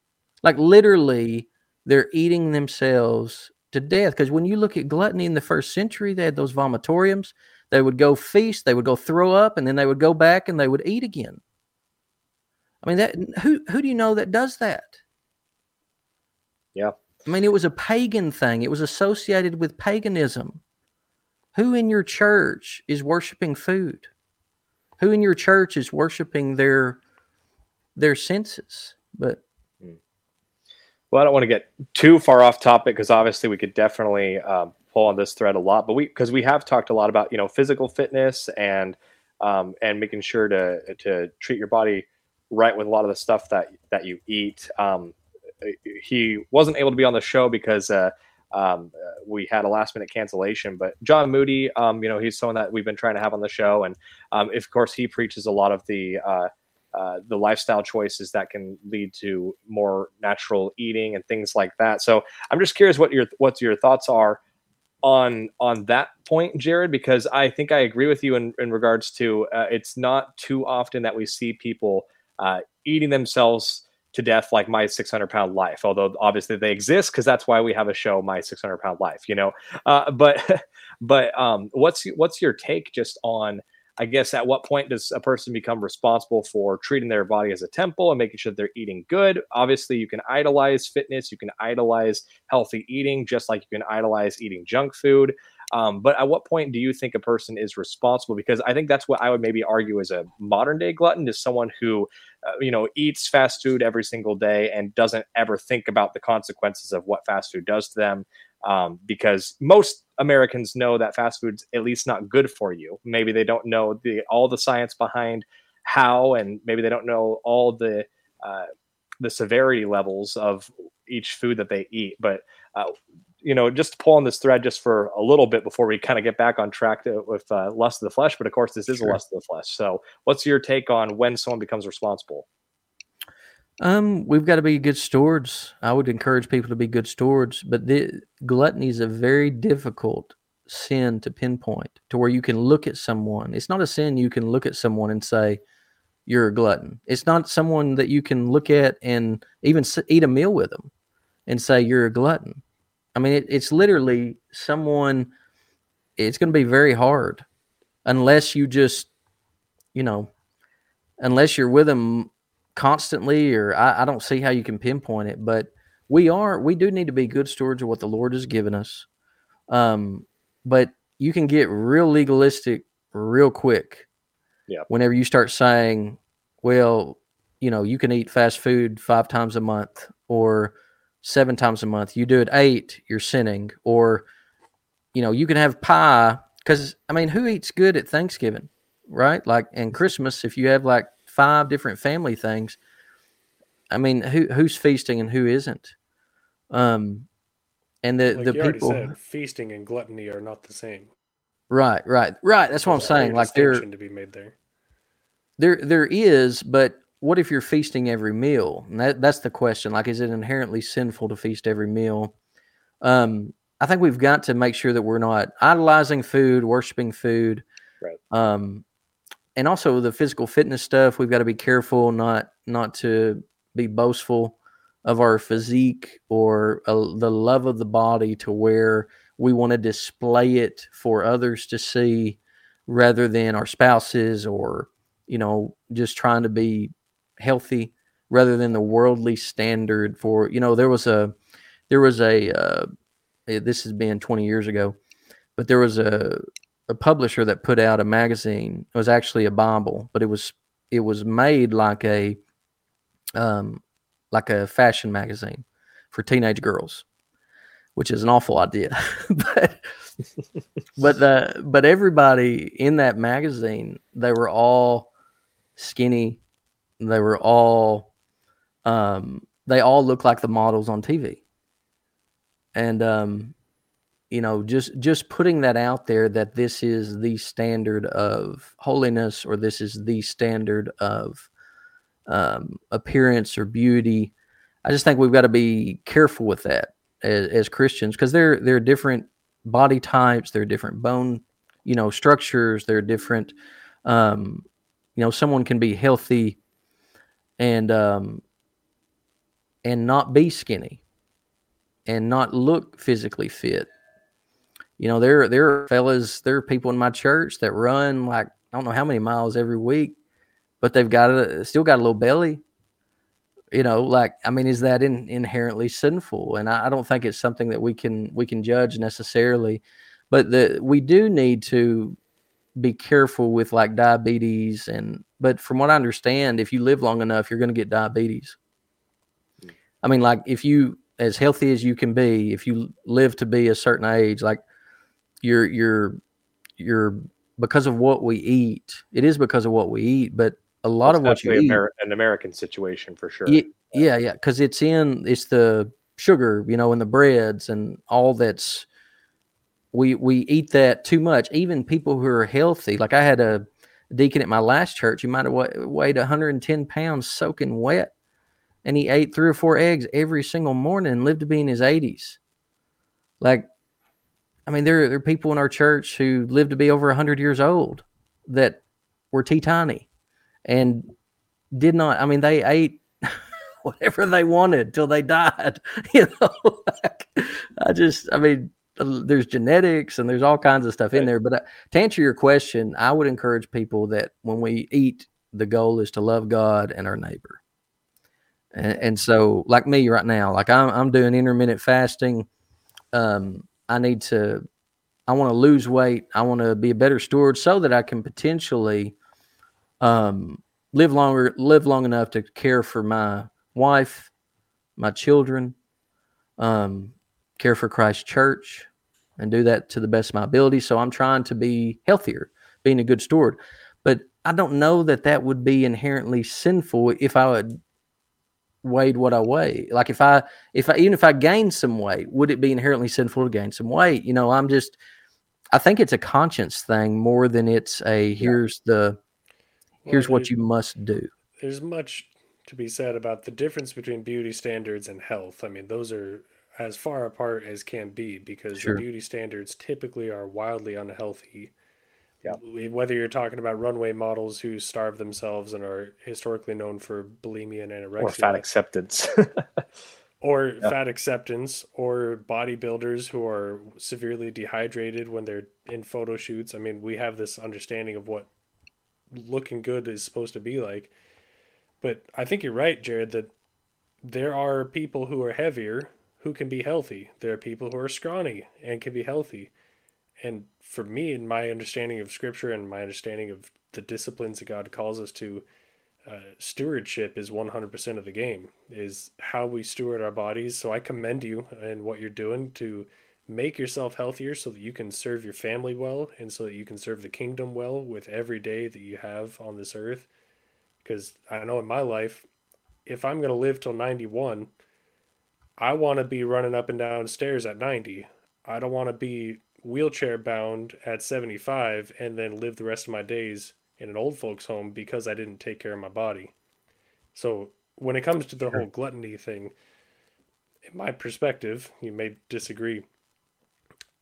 Like literally, they're eating themselves to death. Because when you look at gluttony in the first century, they had those vomitoriums. They would go feast, they would go throw up, and then they would go back and they would eat again. I mean, that who who do you know that does that? Yeah. I mean, it was a pagan thing. It was associated with paganism. Who in your church is worshiping food? Who in your church is worshiping their their senses? But well, I don't want to get too far off topic because obviously we could definitely um, pull on this thread a lot. But we because we have talked a lot about you know physical fitness and um, and making sure to to treat your body right with a lot of the stuff that that you eat. Um, he wasn't able to be on the show because uh, um, we had a last minute cancellation. But John Moody, um, you know, he's someone that we've been trying to have on the show, and um, of course, he preaches a lot of the uh, uh, the lifestyle choices that can lead to more natural eating and things like that. So I'm just curious what your what your thoughts are on on that point, Jared, because I think I agree with you in, in regards to uh, it's not too often that we see people uh, eating themselves to death like my 600 pound life although obviously they exist because that's why we have a show my 600 pound life you know uh, but <laughs> but um, what's what's your take just on I guess at what point does a person become responsible for treating their body as a temple and making sure they're eating good? Obviously, you can idolize fitness, you can idolize healthy eating, just like you can idolize eating junk food. Um, but at what point do you think a person is responsible? Because I think that's what I would maybe argue as a modern day glutton is someone who, uh, you know, eats fast food every single day and doesn't ever think about the consequences of what fast food does to them. Um, because most Americans know that fast food's at least not good for you. Maybe they don't know the all the science behind how, and maybe they don't know all the uh, the severity levels of each food that they eat. But uh, you know, just to pull on this thread just for a little bit before we kind of get back on track to, with uh, lust of the flesh. But of course, this is sure. a lust of the flesh. So, what's your take on when someone becomes responsible? Um, we've got to be good stewards. I would encourage people to be good stewards, but the gluttony is a very difficult sin to pinpoint to where you can look at someone. It's not a sin you can look at someone and say you're a glutton. It's not someone that you can look at and even eat a meal with them and say you're a glutton. I mean, it, it's literally someone. It's going to be very hard unless you just, you know, unless you're with them constantly, or I, I don't see how you can pinpoint it. But we are, we do need to be good stewards of what the Lord has given us. Um, but you can get real legalistic real quick. Yeah. Whenever you start saying, well, you know, you can eat fast food five times a month or seven times a month. You do it eight, you're sinning. Or, you know, you can have pie because, I mean, who eats good at Thanksgiving, right? Like, and Christmas, if you have like five different family things. I mean, who who's feasting and who isn't? Um, and the like the people said, feasting and gluttony are not the same. Right, right, right. That's what I'm saying. Like there to be made there. There there is, but what if you're feasting every meal? And that that's the question. Like, is it inherently sinful to feast every meal? Um, I think we've got to make sure that we're not idolizing food, worshiping food. Right. Um, and also the physical fitness stuff we've got to be careful not not to be boastful of our physique or uh, the love of the body to where we want to display it for others to see rather than our spouses or you know just trying to be healthy rather than the worldly standard for you know there was a there was a uh, this has been 20 years ago but there was a a publisher that put out a magazine. It was actually a Bible, but it was it was made like a um like a fashion magazine for teenage girls, which is an awful idea. <laughs> but but the but everybody in that magazine, they were all skinny. They were all um they all looked like the models on TV. And um you know just just putting that out there that this is the standard of holiness or this is the standard of um, appearance or beauty i just think we've got to be careful with that as, as christians because there there are different body types there are different bone you know structures there are different um, you know someone can be healthy and um, and not be skinny and not look physically fit. You know, there there are fellas, there are people in my church that run like I don't know how many miles every week, but they've got a still got a little belly. You know, like I mean, is that in, inherently sinful? And I, I don't think it's something that we can we can judge necessarily, but the we do need to be careful with like diabetes and but from what I understand, if you live long enough, you're going to get diabetes. Hmm. I mean, like if you as healthy as you can be, if you live to be a certain age, like you're you're you're because of what we eat. It is because of what we eat, but a lot That's of what you eat, an American situation for sure. yeah, yeah, yeah, because it's in it's the sugar, you know, and the breads and all that's we we eat that too much. Even people who are healthy, like I had a deacon at my last church, he might have weighed 110 pounds soaking wet, and he ate three or four eggs every single morning and lived to be in his 80s. Like, I mean, there there are people in our church who lived to be over 100 years old that were teeny and did not. I mean, they ate <laughs> whatever they wanted till they died. <laughs> You know, like, I just, I mean, there's genetics and there's all kinds of stuff in there. But uh, to answer your question, I would encourage people that when we eat, the goal is to love God and our neighbor. And, and so, like me right now, like I'm, I'm doing intermittent fasting. Um, I need to, I want to lose weight. I want to be a better steward so that I can potentially um, live longer, live long enough to care for my wife, my children, um, care for Christ Church, and do that to the best of my ability. So I'm trying to be healthier, being a good steward. But I don't know that that would be inherently sinful if I would weighed what I weigh. Like if I if I even if I gained some weight, would it be inherently sinful to gain some weight? You know, I'm just I think it's a conscience thing more than it's a here's the here's Well, what you must do. there's much to be said about the difference between beauty standards and health. I mean, those are as far apart as can be because Sure. the beauty standards typically are wildly unhealthy. Yeah. Whether you're talking about runway models who starve themselves and are historically known for bulimia and anorexia, or fat acceptance. <laughs> or Yeah. fat acceptance, or bodybuilders who are severely dehydrated when they're in photo shoots. I mean, we have this understanding of what looking good is supposed to be like. But I think you're right, Jared, that there are people who are heavier who can be healthy. There are people who are scrawny and can be healthy. And for me, in my understanding of scripture and my understanding of the disciplines that God calls us to, uh, stewardship is 100% of the game, is how we steward our bodies. So I commend you and what you're doing to make yourself healthier so that you can serve your family well and so that you can serve the kingdom well with every day that you have on this earth. Because I know in my life, if I'm going to live till 91, I want to be running up and down stairs at 90. I don't want to be wheelchair bound at 75 and then live the rest of my days in an old folks home because I didn't take care of my body. So when it comes to the Sure. whole gluttony thing, in my perspective, you may disagree.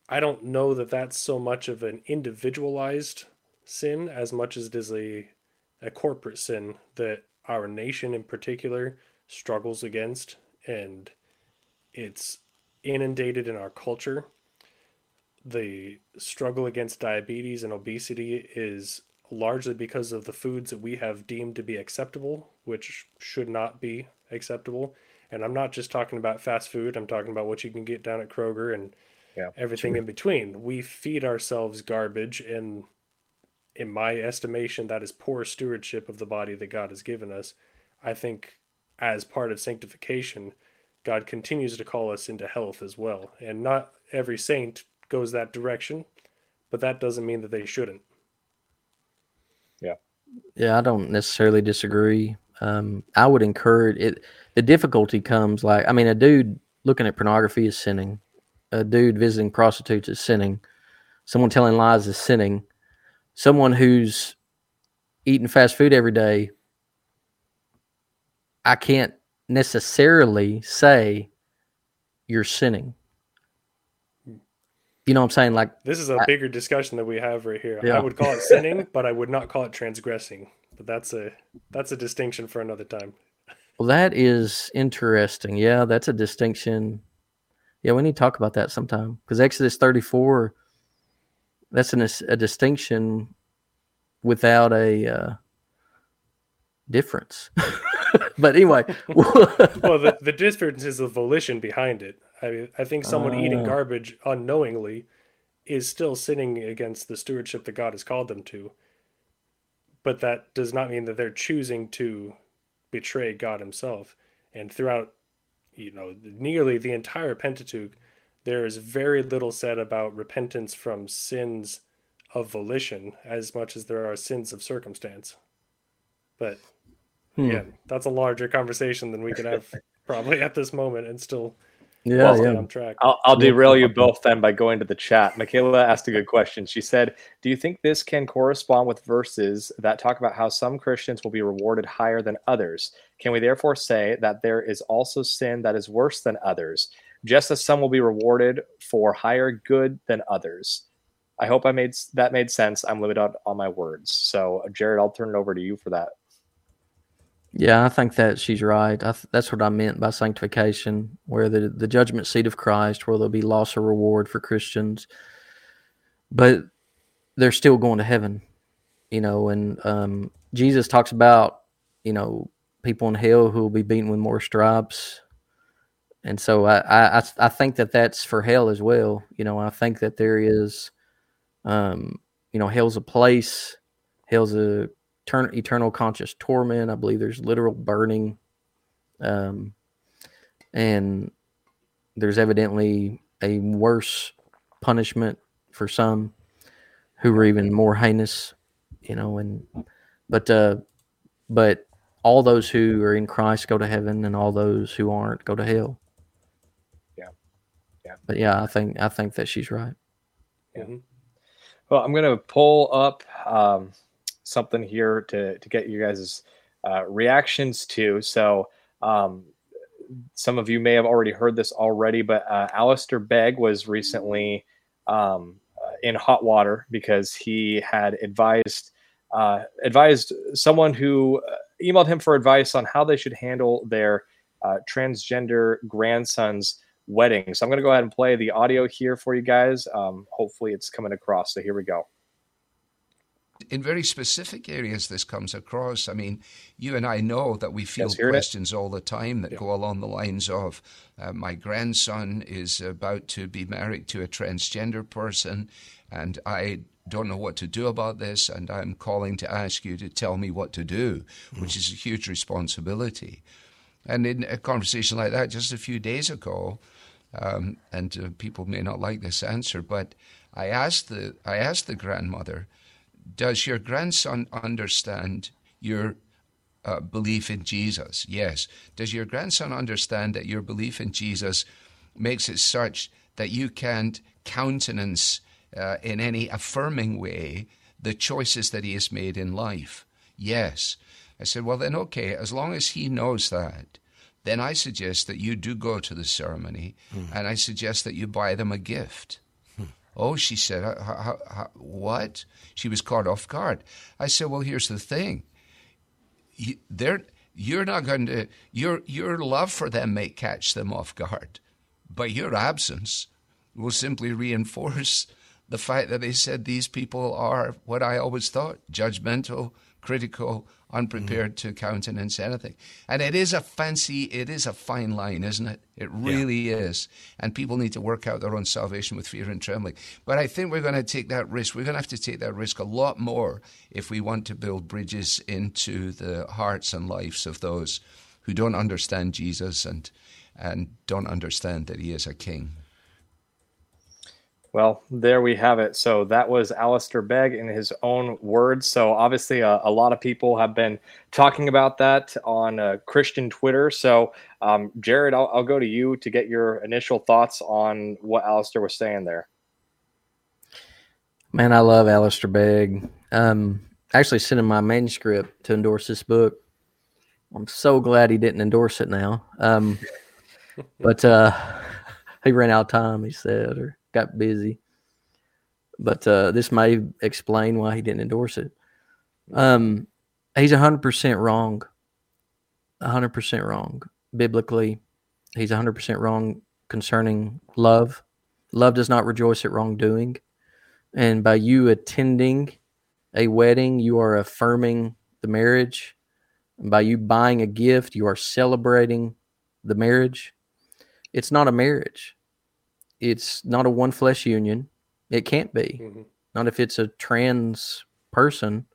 I don't know that that's so much of an individualized sin as much as it is a a corporate sin that our nation in particular struggles against and it's inundated in our culture the struggle against diabetes and obesity is largely because of the foods that we have deemed to be acceptable which should not be acceptable and i'm not just talking about fast food i'm talking about what you can get down at kroger and Yeah, everything sure. in between we feed ourselves garbage and in my estimation, that is poor stewardship of the body that God has given us. I think as part of sanctification, God continues to call us into health as well. And not every saint goes that direction, but that doesn't mean that they shouldn't. Yeah, Yeah, I don't necessarily disagree. Um, I would encourage it. The difficulty comes like, I mean, a dude looking at pornography is sinning. A dude visiting prostitutes is sinning. Someone telling lies is sinning. Someone who's eating fast food every day, I can't necessarily say you're sinning. You know what I'm saying? Like, This is a I- bigger discussion that we have right here. Yeah. I would call it sinning, but I would not call it transgressing. But that's a that's a distinction for another time. Well, that is interesting. Yeah, that's a distinction. Yeah, we need to talk about that sometime because Exodus 34, that's an, a distinction without a uh, difference. <laughs> but anyway, <laughs> well, the, the difference is the volition behind it. I I think someone uh, eating garbage unknowingly is still sinning against the stewardship that God has called them to. But that does not mean that they're choosing to betray God Himself. And throughout, you know, nearly the entire Pentateuch, there is very little said about repentance from sins of volition as much as there are sins of circumstance. But hmm. yeah, that's a larger conversation than we could have <laughs> probably at this moment and still yeah, well, yeah. on track. I'll, I'll derail you both then by going to the chat. Michaela asked a good question. She said, Do you think this can correspond with verses that talk about how some Christians will be rewarded higher than others? Can we therefore say that there is also sin that is worse than others, just as some will be rewarded for higher good than others? I hope I made that made sense. I'm limited on my words. So, Jared, I'll turn it over to you for that. Yeah, I think that she's right. Th- that's what I meant by sanctification, where the, the judgment seat of Christ, where there'll be loss or reward for Christians, but they're still going to heaven, you know. And um, Jesus talks about, you know, people in hell who will be beaten with more stripes, and so I I, I think that that's for hell as well. You know, I think that there is, um, you know, hell's a place, hell's a eternal conscious torment. I believe there's literal burning. Um, and there's evidently a worse punishment for some who are even more heinous, you know, and but uh but all those who are in Christ go to heaven and all those who aren't go to hell. Yeah. Yeah. But yeah, I think I think that she's right. Yeah. Mm-hmm. Well, I'm gonna pull up um something here to to get you guys' uh, reactions to. So um, some of you may have already heard this already, but uh, Alistair Begg was recently um, uh, in hot water because he had advised uh, advised someone who uh, emailed him for advice on how they should handle their uh, transgender grandson's wedding. So I'm going to go ahead and play the audio here for you guys. Um, hopefully, it's coming across. So here we go in very specific areas this comes across. I mean, you and I know that we feel questions it. all the time that yeah. go along the lines of uh, my grandson is about to be married to a transgender person, and I don't know what to do about this, and I'm calling to ask you to tell me what to do, mm. which is a huge responsibility. And in a conversation like that just a few days ago, um, and uh, people may not like this answer, but I asked the I asked the grandmother does your grandson understand your uh, belief in Jesus? Yes. Does your grandson understand that your belief in Jesus makes it such that you can't countenance uh, in any affirming way the choices that he has made in life? Yes. I said, well, then, okay, as long as he knows that, then I suggest that you do go to the ceremony mm. and I suggest that you buy them a gift. Oh, she said, what? She was caught off guard. I said, well, here's the thing. You, they're, you're not going to, your, your love for them may catch them off guard, but your absence will simply reinforce the fact that they said these people are what I always thought judgmental, critical, unprepared mm. to countenance anything. And it is a fancy, it is a fine line, isn't it? It really yeah. is. And people need to work out their own salvation with fear and trembling. But I think we're going to take that risk. We're going to have to take that risk a lot more if we want to build bridges into the hearts and lives of those who don't understand Jesus and and don't understand that he is a king. Well, there we have it. So that was Alistair Begg in his own words. So obviously, uh, a lot of people have been talking about that on uh, Christian Twitter. So, um, Jared, I'll, I'll, go to you to get your initial thoughts on what Alistair was saying there. Man, I love Alistair Begg. Um, actually, sent him my manuscript to endorse this book. I'm so glad he didn't endorse it now. Um, <laughs> but uh, he ran out of time, he said, or got busy. But uh, this may explain why he didn't endorse it. Um, he's hundred percent wrong. 100% wrong biblically. He's 100% wrong concerning love. Love does not rejoice at wrongdoing. And by you attending a wedding, you are affirming the marriage. And by you buying a gift, you are celebrating the marriage. It's not a marriage. It's not a one flesh union. It can't be. Mm-hmm. Not if it's a trans person.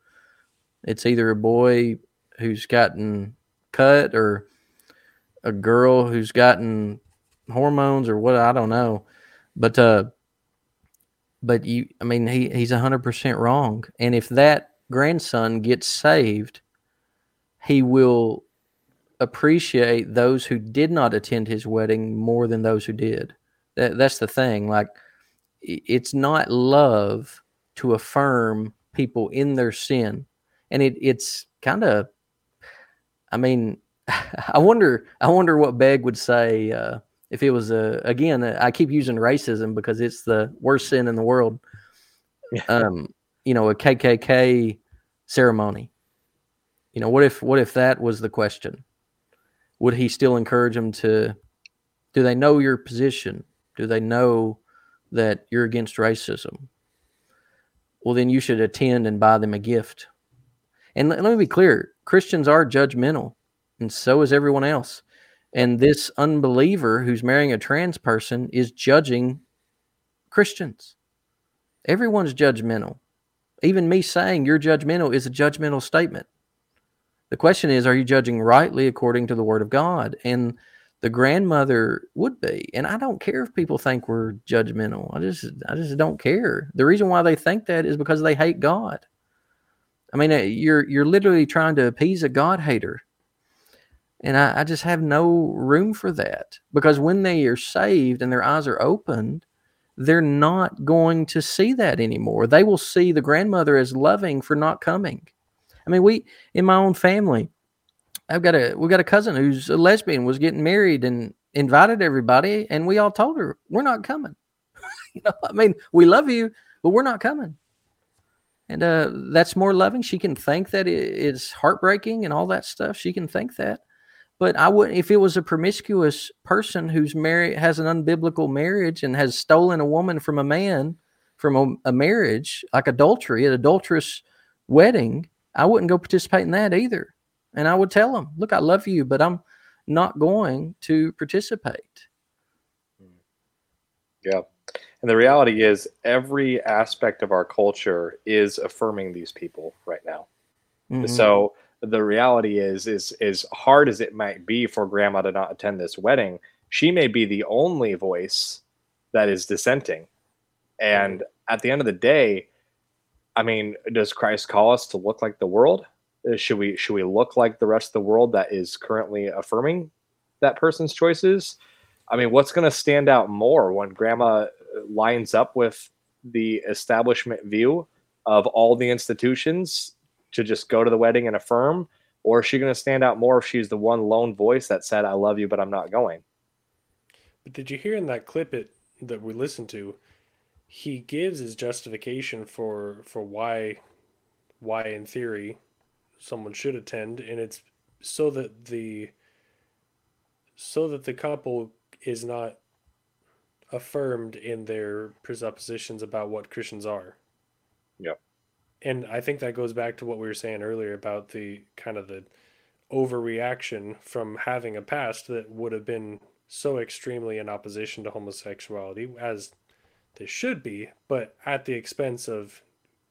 It's either a boy who's gotten cut or a girl who's gotten hormones or what I don't know. But uh but you I mean he he's a 100% wrong. And if that grandson gets saved, he will appreciate those who did not attend his wedding more than those who did. That, that's the thing. Like, it's not love to affirm people in their sin, and it, it's kind of. I mean, <laughs> I wonder. I wonder what Begg would say uh, if it was a. Again, I keep using racism because it's the worst sin in the world. Yeah. Um, you know, a KKK ceremony. You know, what if what if that was the question? would he still encourage them to do they know your position do they know that you're against racism? Well then you should attend and buy them a gift. And let, let me be clear christians are judgmental and so is everyone else. And this unbeliever who's marrying a trans person is judging christians. Everyone's judgmental. Even me saying you're judgmental is a judgmental statement. The question is, are you judging rightly according to the word of God? And the grandmother would be. And I don't care if people think we're judgmental. I just I just don't care. The reason why they think that is because they hate God. I mean, uh, you're you're literally trying to appease a God hater. And I, I just have no room for that. Because when they are saved and their eyes are opened, they're not going to see that anymore. They will see the grandmother as loving for not coming. I mean, we in my own family, I've got a we got a cousin who's a lesbian was getting married and invited everybody, and we all told her we're not coming. <laughs> you know, I mean, we love you, but we're not coming. And uh, that's more loving. She can think that it's heartbreaking and all that stuff. She can think that. But I wouldn't if it was a promiscuous person who's married has an unbiblical marriage and has stolen a woman from a man from a, a marriage, like adultery, an adulterous wedding, I wouldn't go participate in that either. And I would tell them, look, I love you, but I'm not going to participate. Yeah. And the reality is, every aspect of our culture is affirming these people right now. Mm-hmm. So the reality is, is as hard as it might be for grandma to not attend this wedding, she may be the only voice that is dissenting. And mm-hmm. at the end of the day, I mean, does Christ call us to look like the world? Uh, should we should we look like the rest of the world that is currently affirming that person's choices? I mean, what's going to stand out more when grandma uh, lines up with the establishment view of all the institutions to just go to the wedding and affirm? Or is she going to stand out more if she's the one lone voice that said, I love you, but I'm not going? But did you hear in that clip it that we listened to? he gives his justification for for why why in theory someone should attend and it's so that the so that the couple is not affirmed in their presuppositions about what Christians are. Yeah. And I think that goes back to what we were saying earlier about the kind of the overreaction from having a past that would have been so extremely in opposition to homosexuality as they should be, but at the expense of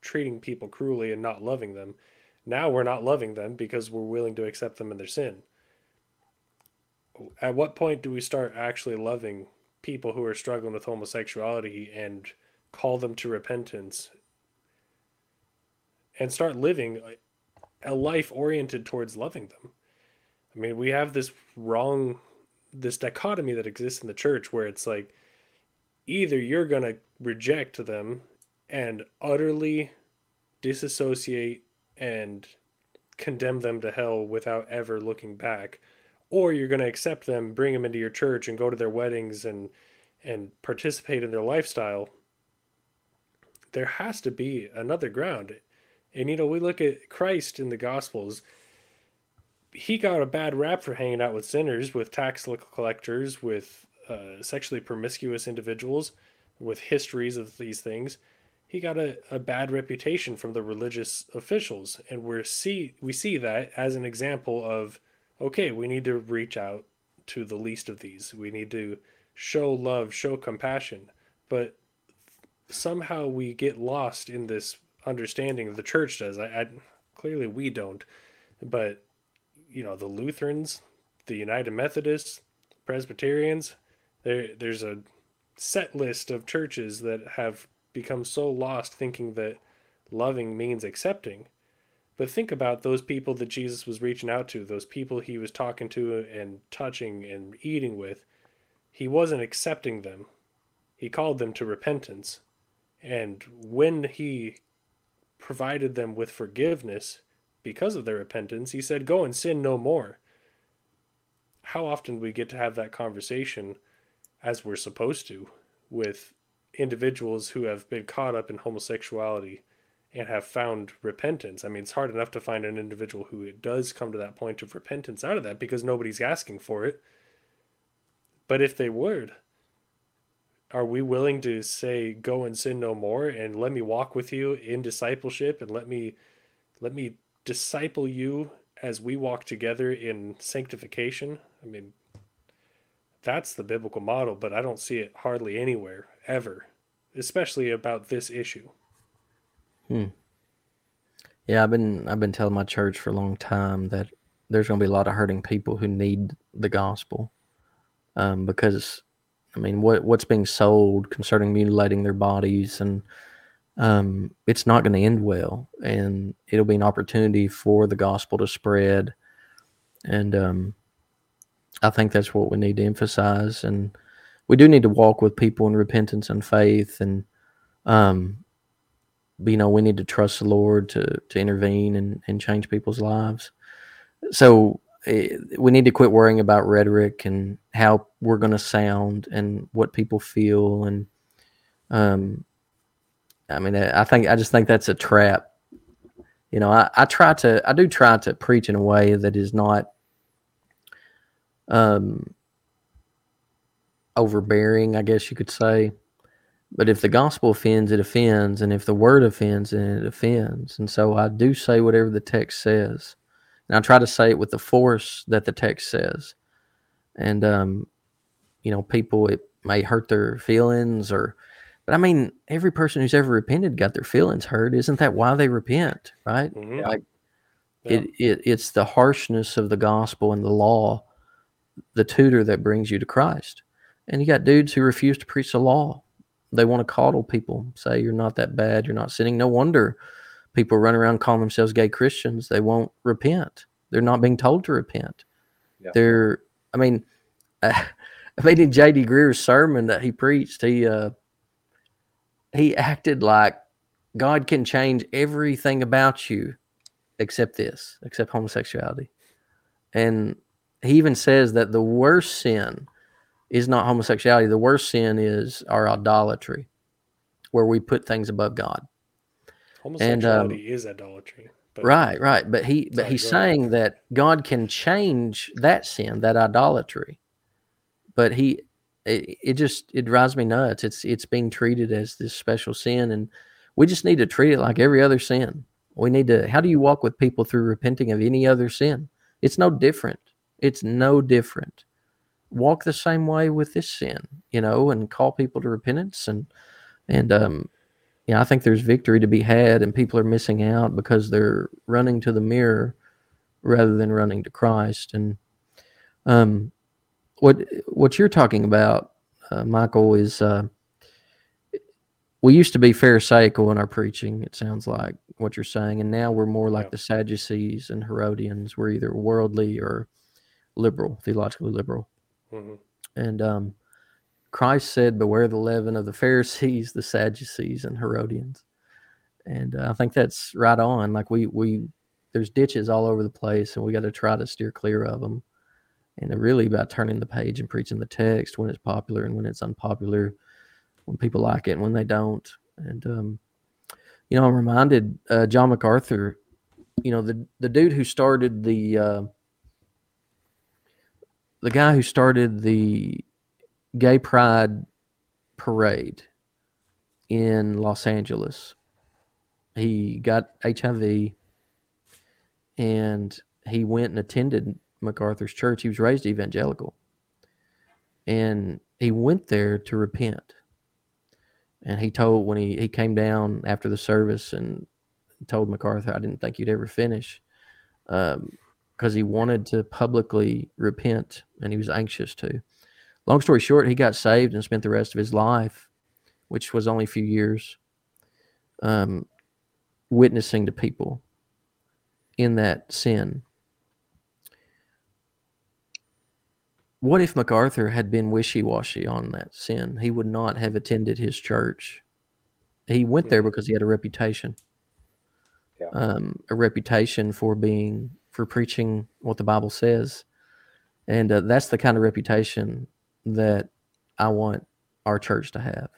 treating people cruelly and not loving them. Now we're not loving them because we're willing to accept them in their sin. At what point do we start actually loving people who are struggling with homosexuality and call them to repentance and start living a life oriented towards loving them? I mean, we have this wrong, this dichotomy that exists in the church where it's like, either you're going to reject them and utterly disassociate and condemn them to hell without ever looking back. Or you're going to accept them bring them into your church and go to their weddings and and participate in their lifestyle. There has to be another ground. And you know we look at christ in the gospels. He got a bad rap for hanging out with sinners, with tax collectors, with uh, sexually promiscuous individuals, with histories of these things. He got a, a bad reputation from the religious officials, and we're see we see that as an example of okay, we need to reach out to the least of these. We need to show love, show compassion, but somehow we get lost in this understanding of the church does. I, I clearly we don't, but you know the Lutherans, the United Methodists, Presbyterians, there there's a set list of churches that have become so lost thinking that loving means accepting. But think about those people that Jesus was reaching out to, those people he was talking to and touching and eating with. He wasn't accepting them. He called them to repentance. And when he provided them with forgiveness because of their repentance, he said, Go and sin no more. How often do we get to have that conversation as we're supposed to with individuals who have been caught up in homosexuality and have found repentance? I mean, it's hard enough to find an individual who does come to that point of repentance out of that because nobody's asking for it. But if they would, are we willing to say go and sin no more and let me walk with you in discipleship and let me let me disciple you as we walk together in sanctification i mean that's the biblical model but i don't see it hardly anywhere ever especially about this issue. Hmm. yeah i've been i've been telling my church for a long time that there's going to be a lot of hurting people who need the gospel. Um, because I mean, what what's being sold concerning mutilating their bodies, and um, it's not going to end well, and it'll be an opportunity for the gospel to spread, and um, I think that's what we need to emphasize, and we do need to walk with people in repentance and faith, and um, you know, we need to trust the Lord to to intervene and and change people's lives. So Eh, we need to quit worrying about rhetoric and how we're going to sound and what people feel and um i mean i think i just think that's a trap you know i, I try to i do try to preach in a way that is not um overbearing i guess you could say but if the gospel offends it offends and if the word offends then it offends and so i do say whatever the text says and I try to say it with the force that the text says. And um, you know, people it may hurt their feelings or but I mean, every person who's ever repented got their feelings hurt. Isn't that why they repent? Right? Mm-hmm. Like yeah. it, it it's the harshness of the gospel and the law, the tutor that brings you to Christ. And you got dudes who refuse to preach the law. They want to coddle people, say you're not that bad, you're not sinning. No wonder people run around calling themselves gay Christians, they won't repent. They're not being told to repent. Yeah. They're, I mean, <laughs> I mean, in J.D. Greear's sermon that he preached, he uh, he acted like God can change everything about you except this, except homosexuality. And he even says that the worst sin is not homosexuality. The worst sin is our idolatry, where we put things above God. Homosexuality and, um, is idolatry. right, right. But he but he's saying that God can change that sin, that idolatry. But he it, it just it drives me nuts. It's it's being treated as this special sin and we just need to treat it like every other sin. We need to how do you walk with people through repenting of any other sin? It's no different. It's no different. Walk the same way with this sin, you know, and call people to repentance and and um yeah, I think there's victory to be had, and people are missing out because they're running to the mirror rather than running to Christ. And um, what what you're talking about, uh, Michael, is uh, we used to be Pharisaical in our preaching. It sounds like what you're saying, and now we're more like yeah. the Sadducees and Herodians. We're either worldly or liberal, theologically liberal. Mm-hmm. And um, Christ said, Beware the leaven of the Pharisees, the Sadducees, and Herodians. And uh, I think that's right on. Like we, we, there's ditches all over the place, and we got to try to steer clear of them. And they're really about turning the page and preaching the text when it's popular and when it's unpopular, when people like it and when they don't. And, um, you know, I'm reminded uh, John MacArthur, you know, the, the dude who started the, uh, the guy who started the gay pride parade in Los Angeles. He got HIV and he went and attended MacArthur's church. He was raised evangelical. And he went there to repent. And he told when he, he came down after the service and told MacArthur, I didn't think you'd ever finish. Um, because he wanted to publicly repent and he was anxious to. Long story short, he got saved and spent the rest of his life, which was only a few years, um, witnessing to people in that sin. What if MacArthur had been wishy washy on that sin? He would not have attended his church. He went there because he had a reputation. Yeah. Um, a reputation for being for preaching what the Bible says. And uh, that's the kind of reputation that I want our church to have.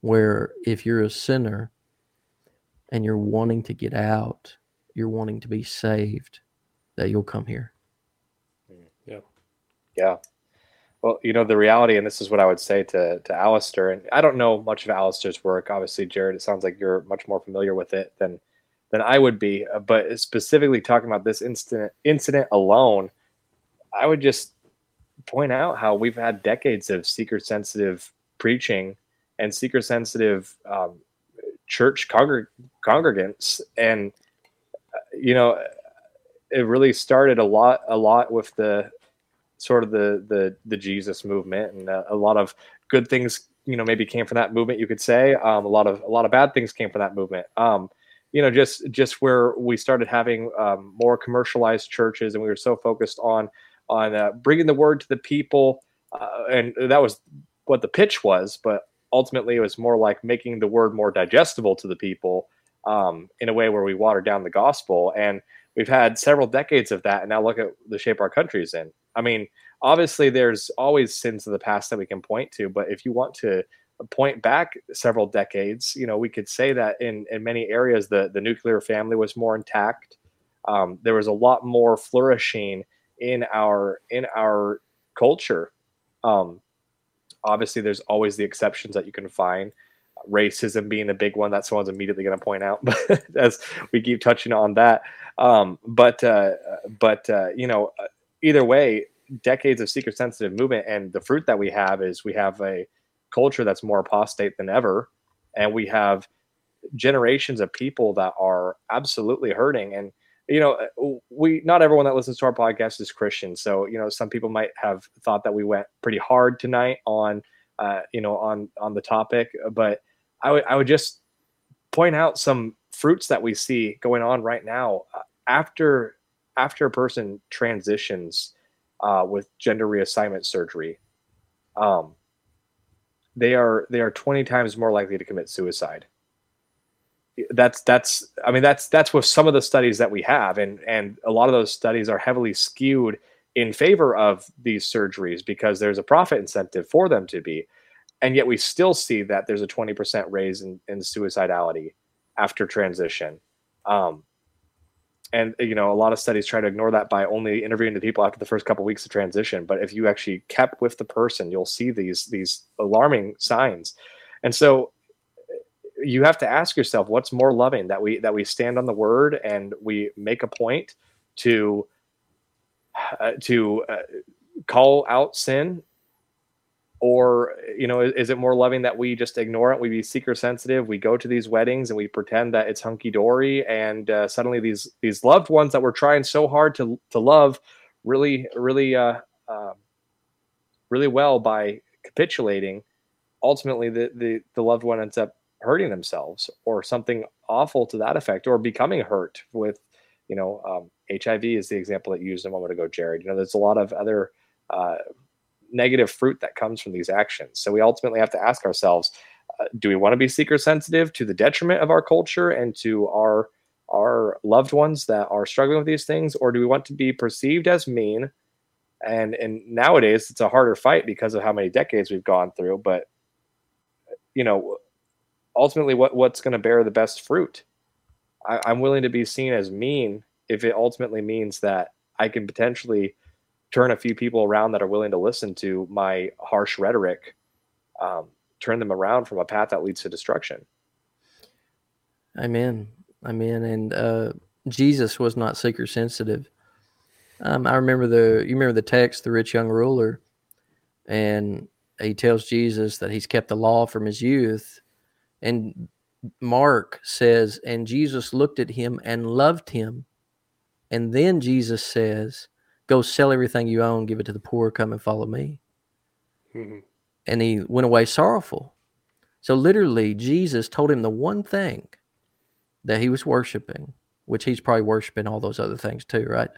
Where if you're a sinner and you're wanting to get out, you're wanting to be saved, that you'll come here. Yeah. Yeah. Well, you know, the reality, and this is what I would say to, to Alistair, and I don't know much of Alistair's work. Obviously, Jared, it sounds like you're much more familiar with it than than I would be. Uh, but specifically talking about this incident incident alone, I would just point out how we've had decades of seeker sensitive preaching and seeker sensitive um, church congreg- congregants, and uh, you know, it really started a lot a lot with the sort of the the the Jesus movement and uh, a lot of good things you know maybe came from that movement you could say um, a lot of a lot of bad things came from that movement um, you know just just where we started having um, more commercialized churches and we were so focused on on uh, bringing the word to the people uh, and that was what the pitch was but ultimately it was more like making the word more digestible to the people um, in a way where we watered down the gospel. And we've had several decades of that and now look at the shape our country's in. I mean obviously there's always sins of the past that we can point to but if you want to point back several decades, you know, we could say that in in many areas the the nuclear family was more intact. Um, there was a lot more flourishing in our in our culture. Um, obviously, there's always the exceptions that you can find. Racism being the big one that someone's immediately going to point out, <laughs> but as we keep touching on that, um, but uh, but uh, you know, either way, decades of seeker sensitive movement and the fruit that we have is we have a culture that's more apostate than ever. And we have generations of people that are absolutely hurting. And you know we not everyone that listens to our podcast is christian. So you know some people might have thought that we went pretty hard tonight on uh, you know on on the topic. But i would i would just point out some fruits that we see going on right now uh, after after a person transitions uh, with gender reassignment surgery. Um, they are they are 20 times more likely to commit suicide. That's that's i mean that's that's with some of the studies that we have and and a lot of those studies are heavily skewed in favor of these surgeries because there's a profit incentive for them to be. And yet we still see that there's a 20% raise in, in suicidality after transition. Um, and you know a lot of studies try to ignore that by only interviewing the people after the first couple of weeks of transition. But if you actually kept with the person you'll see these these alarming signs. And so you have to ask yourself what's more loving that we that we stand on the word and we make a point to uh, to uh, call out sin or you know is, it more loving that we just ignore it? We be seeker sensitive. We go to these weddings and we pretend that it's hunky-dory and uh, suddenly these these loved ones that we're trying so hard to to love really really uh, uh, really well by capitulating ultimately the, the the loved one ends up hurting themselves or something awful to that effect or becoming hurt with you know um, hiv is the example that you used a moment ago jared. You know there's a lot of other uh, negative fruit that comes from these actions. So we ultimately have to ask ourselves, uh, do we want to be seeker sensitive to the detriment of our culture and to our our loved ones that are struggling with these things? Or do we want to be perceived as mean? And and nowadays it's a harder fight because of how many decades we've gone through but you know ultimately what what's going to bear the best fruit? I, i'm willing to be seen as mean if it ultimately means that i can potentially turn a few people around that are willing to listen to my harsh rhetoric, um, turn them around from a path that leads to destruction. Amen. Amen. And uh, Jesus was not seeker sensitive. Um, I remember the you remember the text, the rich young ruler, and he tells Jesus that he's kept the law from his youth, and Mark says, and Jesus looked at him and loved him, and then Jesus says, "Go sell everything you own, give it to the poor, come and follow me." Mm-hmm. And he went away sorrowful. So literally, Jesus told him the one thing that he was worshiping, which he's probably worshiping all those other things too, right?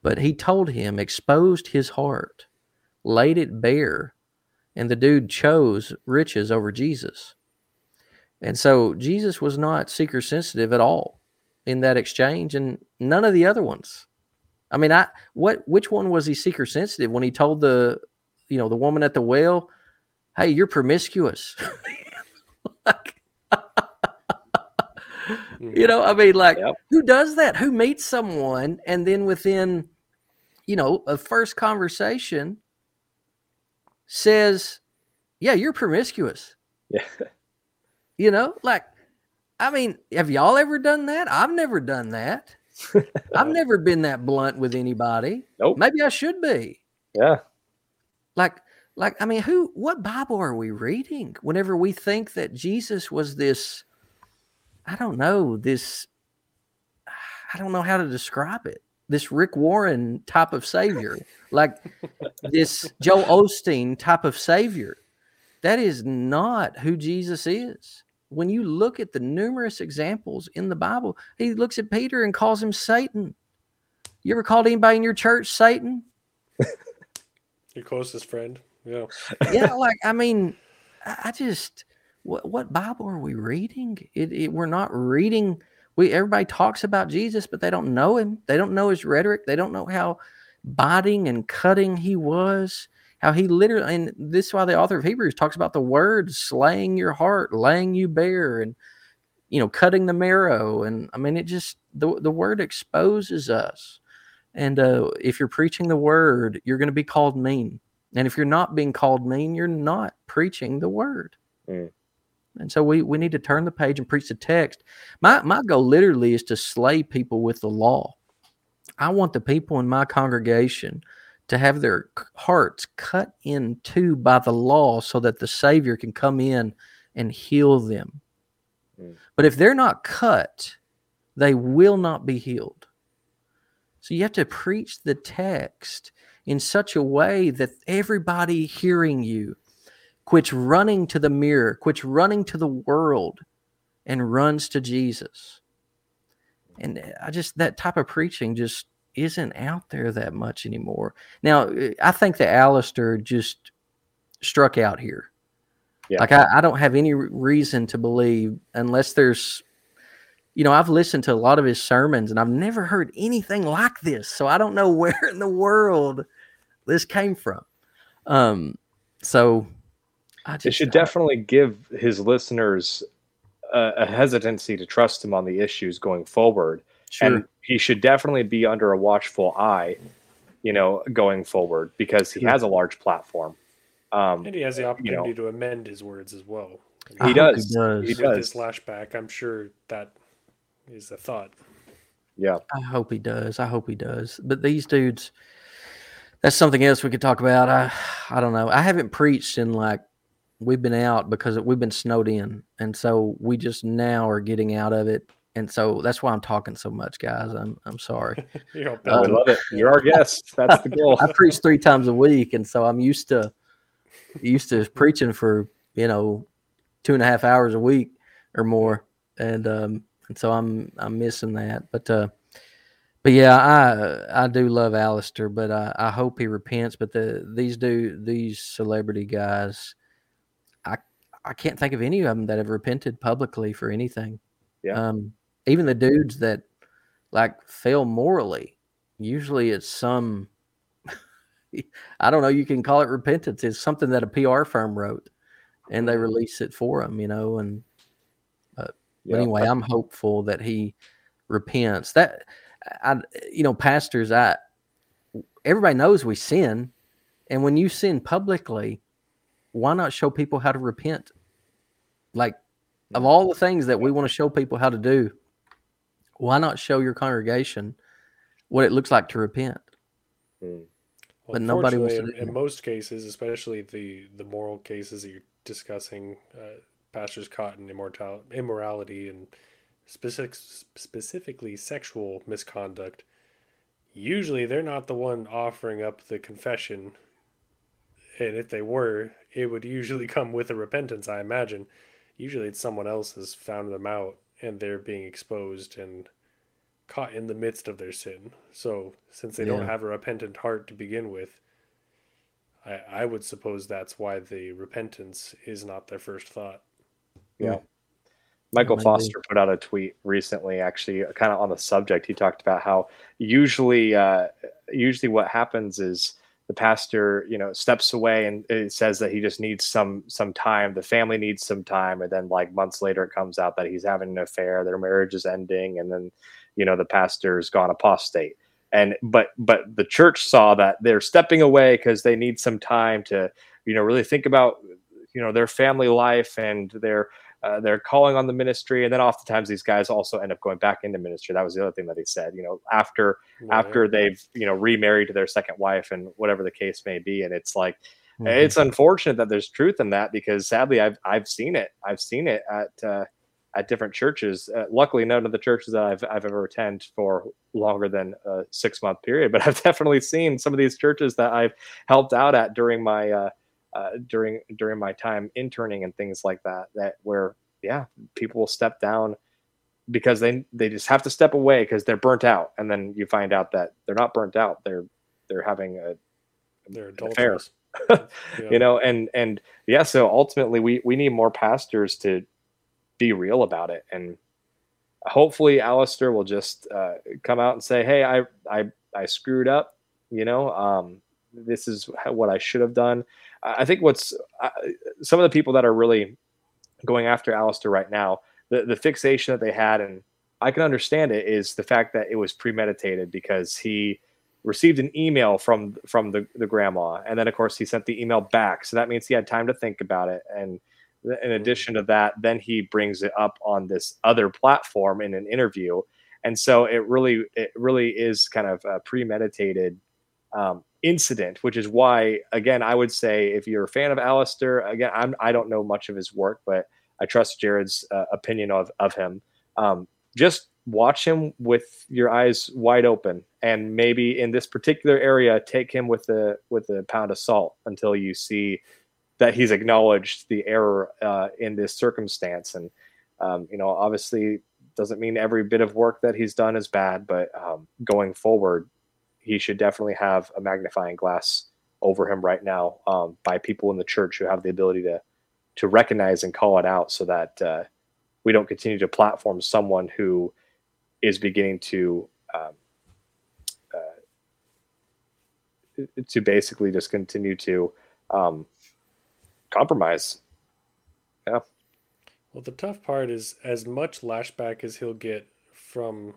But he told him, exposed his heart, laid it bare, and the dude chose riches over Jesus. And so Jesus was not seeker sensitive at all in that exchange, and none of the other ones. I mean, I what which one was he seeker sensitive when he told the you know the woman at the well, "Hey, you're promiscuous." <laughs> like, mm-hmm. you know, I mean, like, yep. who does that? Who meets someone and then within you know, a first conversation says, Yeah, you're promiscuous. Yeah. You know, like, I mean, have y'all ever done that? I've never done that. I've never been that blunt with anybody. Nope. Maybe I should be. Yeah. Like, like, I mean, who, what Bible are we reading whenever we think that Jesus was this, I don't know, this, I don't know how to describe it this Rick Warren type of savior, like this Joel Osteen type of savior. That is not who Jesus is. When you look at the numerous examples in the Bible, he looks at Peter and calls him Satan. You ever called anybody in your church Satan? Your closest friend. Yeah. yeah, <laughs> like I mean, I just what what Bible are we reading? It, it we're not reading we everybody talks about Jesus, but they don't know him. They don't know his rhetoric. They don't know how biting and cutting he was. How he literally, and this is why the author of Hebrews talks about the word slaying your heart, laying you bare, and you know, cutting the marrow. And I mean, it just the the word exposes us. And uh, if you're preaching the word, you're going to be called mean. And if you're not being called mean, you're not preaching the word. Mm. And so we, we need to turn the page and preach the text. My, my goal literally is to slay people with the law. I want the people in my congregation to have their hearts cut in two by the law so that the Savior can come in and heal them. Mm. But if they're not cut, they will not be healed. So you have to preach the text in such a way that everybody hearing you quits running to the mirror, quits running to the world, and runs to Jesus. And I just, that type of preaching just isn't out there that much anymore. Now, I think that Alistair just struck out here. Yeah. Like, I, I don't have any reason to believe, unless there's, you know, I've listened to a lot of his sermons and I've never heard anything like this. So I don't know <laughs> where in the world this came from. Um, so it should definitely give his listeners a, a, hesitancy to trust him on the issues going forward. Sure. And he should definitely be under a watchful eye, you know, going forward because he has a large platform. Um, and he has the opportunity you know, to amend his words as well. He does. he does. He With does. this lashback, I'm sure that is a thought. Yeah. I hope he does. I hope he does. But these dudes, that's something else we could talk about. I I don't know. I haven't preached in like we've been out because we've been snowed in, and so we just now are getting out of it. And so that's why I'm talking so much, guys. I'm I'm sorry. <laughs> you know, um, love it. You're our guest. That's the goal. <laughs> I preach three times a week, and so I'm used to used to preaching for you know two and a half hours a week or more, and um and so I'm I'm missing that. But uh, but yeah, I I do love Alistair, but I, I hope he repents. But the these do these celebrity guys I can't think of any of them that have repented publicly for anything. Yeah. Um, even the dudes that like fail morally, usually it's some, <laughs> I don't know, you can call it repentance. It's something that a PR firm wrote and they mm-hmm. release it for them, you know. And, uh, yeah. anyway, I'm hopeful that he repents. That, I, you know, pastors, I, everybody knows we sin, and when you sin publicly, why not show people how to repent? Like of all the things that we want to show people how to do, why not show your congregation what it looks like to repent? Hmm. Well, but nobody wants. In, in, most cases, especially the the moral cases that you're discussing, uh, pastors caught in immortal, immorality and specific, specifically sexual misconduct. Usually, they're not the one offering up the confession, and if they were, it would usually come with a repentance. I imagine. Usually, it's someone else has found them out, and they're being exposed and caught in the midst of their sin. So, since they yeah. don't have a repentant heart to begin with, I, I would suppose that's why the repentance is not their first thought. Yeah. Michael Foster put out a tweet recently, actually, kind of on the subject. He talked about how usually, uh, usually what happens is the pastor, you know, steps away and it says that he just needs some some time. The family needs some time, and then like months later, it comes out that he's having an affair. Their marriage is ending, and then you know the pastor's gone apostate and but but the church saw that they're stepping away because they need some time to you know really think about you know their family life and their uh, they're calling on the ministry and then oftentimes these guys also end up going back into ministry that was the other thing that he said you know after yeah. after they've you know remarried to their second wife and whatever the case may be and it's like mm-hmm. it's unfortunate that there's truth in that because sadly i've i've seen it i've seen it at uh, at different churches. Uh, luckily, none of the churches that I've, I've ever attended for longer than a six month period, but <laughs> I've definitely seen some of these churches that I've helped out at during my uh, during during my time interning and things like that. That where yeah, people will step down because they they just have to step away because they're burnt out, and then you find out that they're not burnt out. They're they're having a they're adulterers. <laughs> yeah. you know and and yeah so ultimately we we need more pastors to be real about it. And hopefully Alistair will just uh, come out and say, Hey, I, I, I screwed up, you know, um, this is what I should have done. I think what's uh, some of the people that are really going after Alistair right now, the, the fixation that they had, and I can understand it, is the fact that it was premeditated because he received an email from from the, the grandma, and then of course he sent the email back. So that means he had time to think about it, and in mm-hmm. addition to that, then he brings it up on this other platform in an interview, and so it really it really is kind of a premeditated um, incident, which is why again I would say if you're a fan of Alistair, again I'm I don't know much of his work, but I trust Jared's uh, opinion of of him. Um, just watch him with your eyes wide open and maybe in this particular area take him with a with a pound of salt until you see that he's acknowledged the error uh, in this circumstance. And, um, you know, obviously doesn't mean every bit of work that he's done is bad, but um, going forward, he should definitely have a magnifying glass over him right now um, by people in the church who have the ability to to recognize and call it out so that uh, we don't continue to platform someone who is beginning to um, uh, to basically just continue to um, compromise. Yeah. Well, the tough part is as much lashback as he'll get from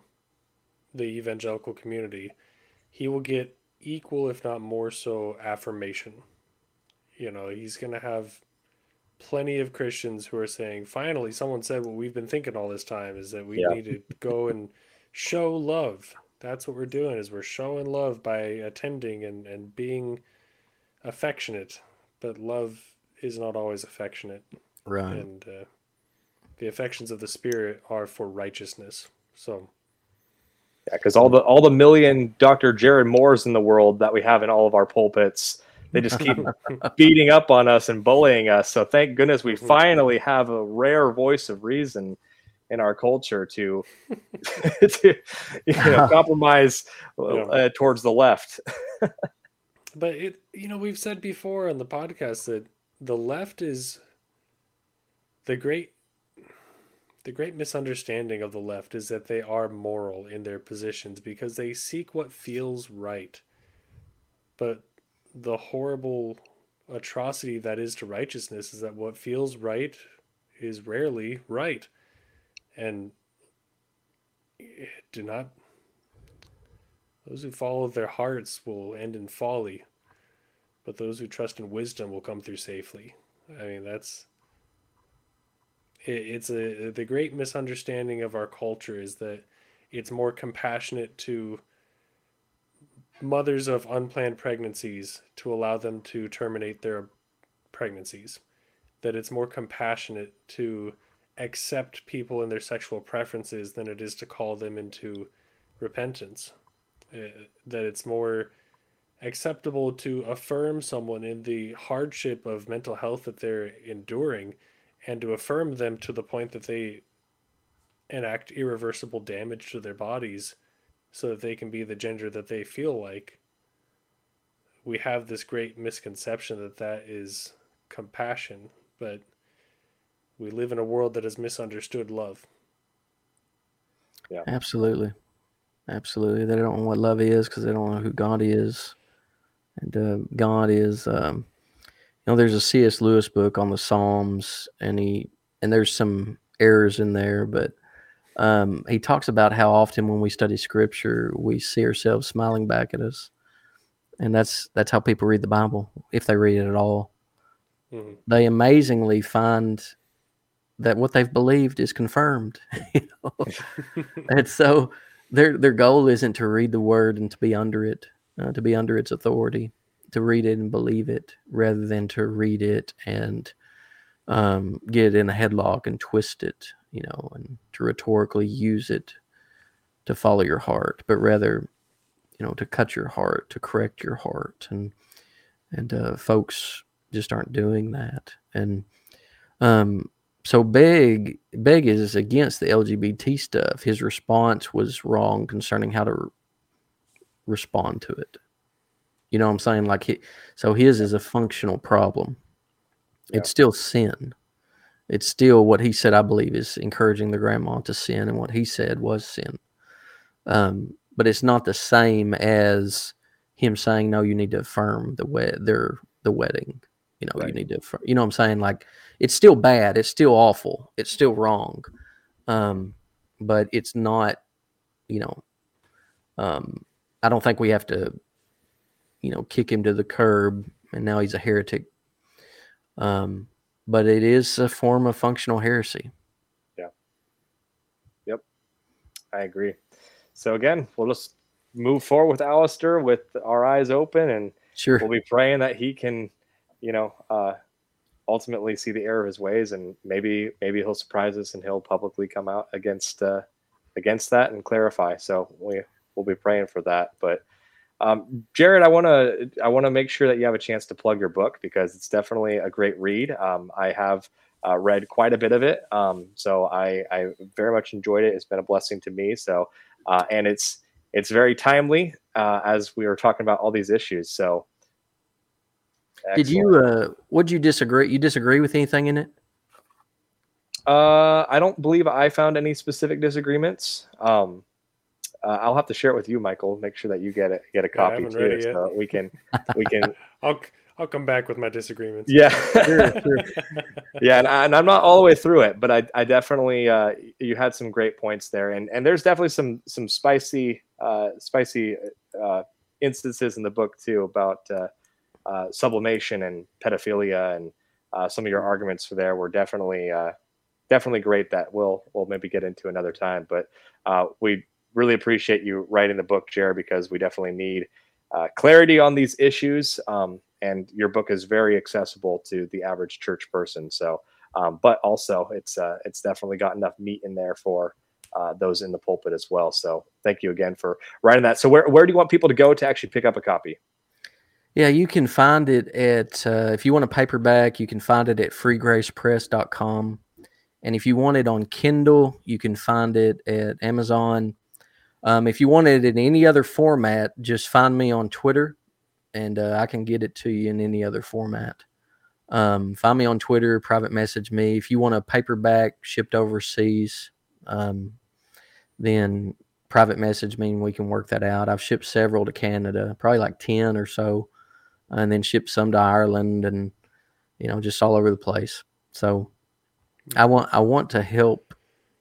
the evangelical community, he will get equal, if not more so, affirmation. You know, he's going to have plenty of Christians who are saying, finally, someone said what we've been thinking all this time is that we yeah. need to go and show love. That's what we're doing is we're showing love by attending and, and being affectionate. But love is not always affectionate. Right. And uh, the affections of the spirit are for righteousness. So. Yeah, because all the all the million Dr. Jared Moores in the world that we have in all of our pulpits, they just keep <laughs> beating up on us and bullying us. So thank goodness we mm-hmm. finally have a rare voice of reason in our culture to, <laughs> to you know, <laughs> compromise uh, towards the left. but it, you know, we've said before on the podcast that the left is the great the great misunderstanding of the left is that they are moral in their positions because they seek what feels right. But the horrible atrocity that is to righteousness is that what feels right is rarely right. And do not Those who follow their hearts will end in folly, but those who trust in wisdom will come through safely. I mean, that's it's a the great misunderstanding of our culture is that it's more compassionate to mothers of unplanned pregnancies to allow them to terminate their pregnancies. That it's more compassionate to accept people and their sexual preferences than it is to call them into repentance. Uh, that it's more acceptable to affirm someone in the hardship of mental health that they're enduring and to affirm them to the point that they enact irreversible damage to their bodies so that they can be the gender that they feel like we have this great misconception that that is compassion but we live in a world that has misunderstood love. Yeah. Absolutely. Absolutely. They don't know what love is because they don't know who god is. And uh, god is um, you know there's a cs lewis book on the psalms and he and there's some errors in there but um, he talks about how often when we study scripture we see ourselves smiling back at us and that's that's how people read the bible if they read it at all mm-hmm. they amazingly find that what they've believed is confirmed <laughs> you know? <laughs> and so their their goal isn't to read the word and to be under it uh, to be under its authority to read it and believe it rather than to read it and um, get it in a headlock and twist it you know, and to rhetorically use it to follow your heart, but rather, you know, to cut your heart, to correct your heart, and and uh, folks just aren't doing that. And um, so Begg Begg is against the LGBT stuff. His response was wrong concerning how to re- respond to it. You know what I'm saying? Like he, so his is a functional problem. Yeah. It's still sin it's still what he said, I believe, is encouraging the grandma to sin, and what he said was sin. Um, but it's not the same as him saying, "No, you need to affirm the wed their the wedding." You know, right. you need to, affirm, you know, what I'm saying like it's still bad, it's still awful, it's still wrong, um, but it's not, you know, um, I don't think we have to, you know, kick him to the curb, and now he's a heretic. Um, but it is a form of functional heresy. Yeah. Yep. I agree. So again, we'll just move forward with Alistair with our eyes open and sure we'll be praying that he can, you know, uh, ultimately see the error of his ways and maybe maybe he'll surprise us and he'll publicly come out against uh, against that and clarify. So we we'll be praying for that. But um, Jared, I want to I want to make sure that you have a chance to plug your book because it's definitely a great read. Um, I have uh, read quite a bit of it, um, so I, I very much enjoyed it. It's been a blessing to me. So, uh, and it's it's very timely uh, as we were talking about all these issues. So, excellent. did you uh, would you disagree? You disagree with anything in it? Uh, I don't believe I found any specific disagreements. Um, uh, I'll have to share it with you, Michael. Make sure that you get it, get a copy yeah, too, so we can <laughs> we can. I'll I'll come back with my disagreements. Yeah, <laughs> <laughs> sure, sure. yeah, and, I, am not all the way through it, but I I definitely uh, you had some great points there, and and there's definitely some some spicy uh, spicy uh, instances in the book too about uh, uh, sublimation and pedophilia, and uh, some of your arguments for there were definitely definitely great that we'll we'll maybe get into another time, but we really appreciate you writing the book, Jared, because we definitely need uh, clarity on these issues. Um, and your book is very accessible to the average church person. So, um, but also it's uh, it's definitely got enough meat in there for uh, those in the pulpit as well. So, thank you again for writing that. So, where where do you want people to go to actually pick up a copy? Yeah, you can find it at uh, if you want a paperback, you can find it at freegracepress.com. And if you want it on Kindle, you can find it at Amazon um, if you want it in any other format, just find me on Twitter and uh, I can get it to you in any other format. Um, find me on Twitter, private message me. If you want a paperback shipped overseas, um, then private message me and we can work that out. I've shipped several to Canada, probably like 10 or so, and then shipped some to Ireland and, you know, just all over the place. So I want, I want to help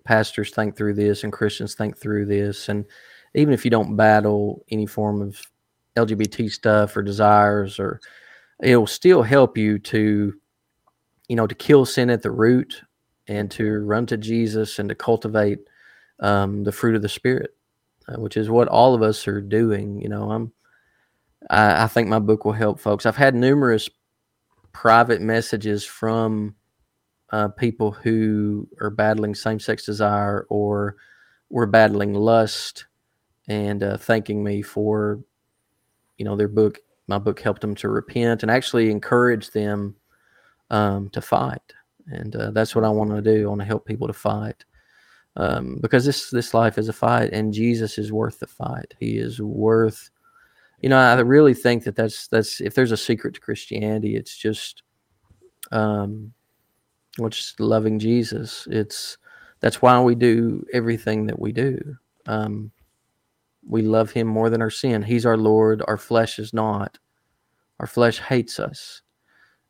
pastors think through this and Christians think through this. And even if you don't battle any form of LGBT stuff or desires, or it'll still help you to, you know, to kill sin at the root and to run to Jesus and to cultivate um, the fruit of the Spirit, uh, which is what all of us are doing. You know, I'm, I, I think my book will help folks. I've had numerous private messages from uh, people who are battling same sex desire or were battling lust and uh, thanking me for, you know, their book. My book helped them to repent and actually encourage them um, to fight. And uh, that's what I want to do. I want to help people to fight um, because this this life is a fight, and Jesus is worth the fight. He is worth. You know, I really think that that's that's if there's a secret to Christianity, it's just um, which is loving Jesus. It's that's why we do everything that we do. Um, we love Him more than our sin. He's our Lord. Our flesh is not. Our flesh hates us.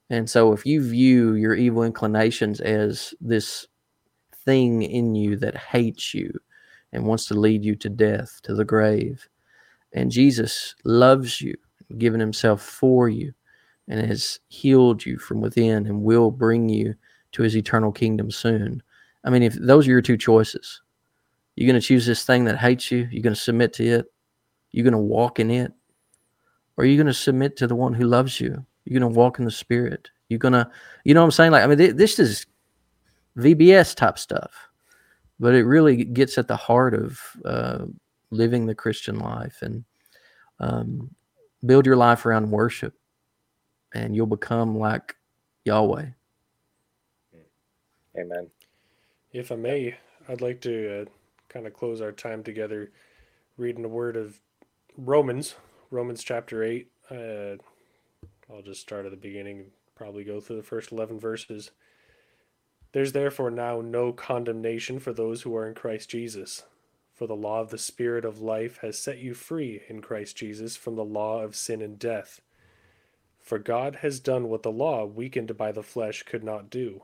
And so, if you view your evil inclinations as this thing in you that hates you and wants to lead you to death, to the grave, and Jesus loves you, given Himself for you, and has healed you from within and will bring you to his eternal kingdom soon. I mean, if those are your two choices, you're going to choose this thing that hates you, you're going to submit to it, you're going to walk in it, or you're going to submit to the one who loves you. You're going to walk in the spirit. You're going to, you know what I'm saying? Like, I mean, this is VBS type stuff, but it really gets at the heart of uh, living the Christian life and um, build your life around worship and you'll become like Yahweh. Amen. If I may, I'd like to uh, kind of close our time together reading the word of Romans, Romans chapter 8. Uh, I'll just start at the beginning and probably go through the first 11 verses. There's therefore now no condemnation for those who are in Christ Jesus. For the law of the Spirit of life has set you free in Christ Jesus from the law of sin and death. For God has done what the law, weakened by the flesh, could not do.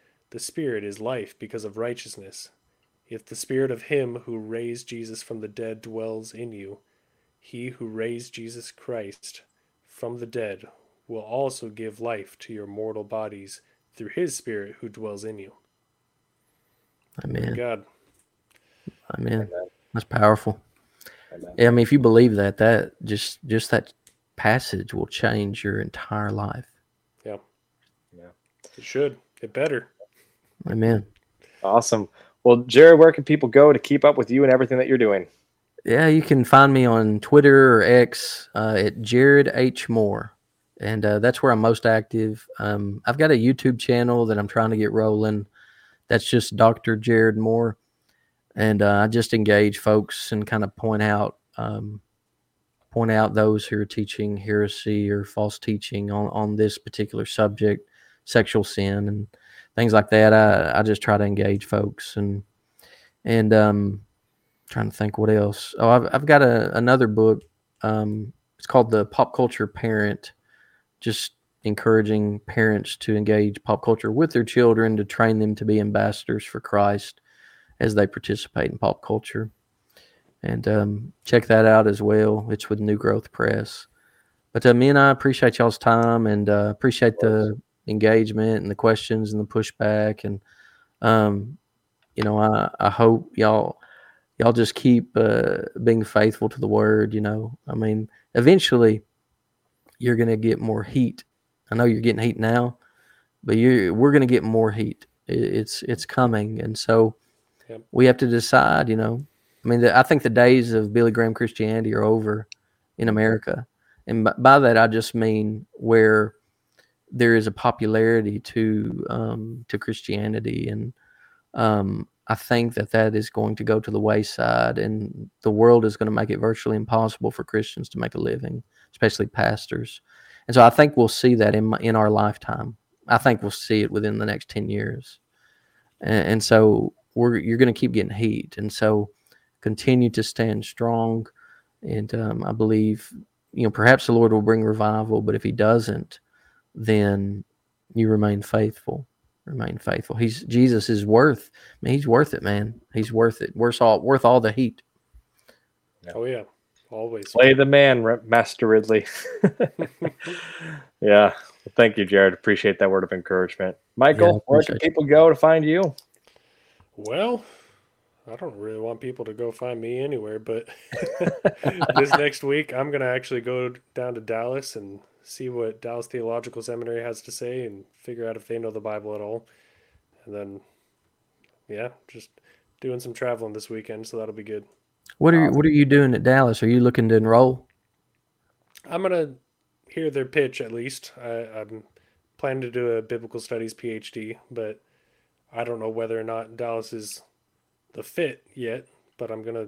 the Spirit is life because of righteousness. If the Spirit of Him who raised Jesus from the dead dwells in you, he who raised Jesus Christ from the dead will also give life to your mortal bodies through His Spirit who dwells in you. Amen. God. Amen. Amen. That's powerful. Amen. Yeah, I mean, if you believe that, that just just that passage will change your entire life. Yeah. Yeah. It should. It better. Amen. Awesome. Well, Jared, where can people go to keep up with you and everything that you're doing? Yeah, you can find me on Twitter or X uh, at Jared H. Moore. And uh, that's where I'm most active. Um, I've got a YouTube channel that I'm trying to get rolling. That's just Dr. Jared Moore. And uh, I just engage folks and kind of point out um, point out those who are teaching heresy or false teaching on, on this particular subject, sexual sin and things like that. I, I just try to engage folks and and um trying to think what else. Oh, I've I've got a, another book. Um, it's called the Pop Culture Parent, just encouraging parents to engage pop culture with their children to train them to be ambassadors for Christ as they participate in pop culture and um, check that out as well. It's with New Growth Press. But uh, me and I appreciate y'all's time and uh, appreciate the engagement and the questions and the pushback. And um, you know, I, I hope y'all y'all just keep uh, being faithful to the word. You know, I mean, eventually you're going to get more heat. I know you're getting heat now, but you we're going to get more heat. It's it's coming, and so yep. we have to decide. You know, I mean, the, I think the days of Billy Graham Christianity are over in America, and by, by that I just mean where there is a popularity to um, to Christianity, and um, I think that that is going to go to the wayside, and the world is going to make it virtually impossible for Christians to make a living, especially pastors. And so I think we'll see that in my, in our lifetime. I think we'll see it within the next ten years, and, and so we're you're going to keep getting heat, and so continue to stand strong. And um, I believe, you know, perhaps the Lord will bring revival, but if He doesn't, then you remain faithful. Remain faithful. He's Jesus is worth. I mean, he's worth it, man. He's worth it. Worth all worth all the heat. Oh yeah, always play the man, Master Ridley. <laughs> yeah, well, thank you, Jared. Appreciate that word of encouragement. Michael, yeah, where can people go to find you? Well, I don't really want people to go find me anywhere, but <laughs> this next week I'm gonna actually go down to Dallas and see what Dallas Theological Seminary has to say and figure out if they know the Bible at all. And then, yeah, just doing some traveling this weekend, so that'll be good. What are you, um, What are you doing at Dallas? Are you looking to enroll? I'm gonna hear their pitch at least. I, I'm planning to do a biblical studies PhD, but I don't know whether or not Dallas is the fit yet. But I'm gonna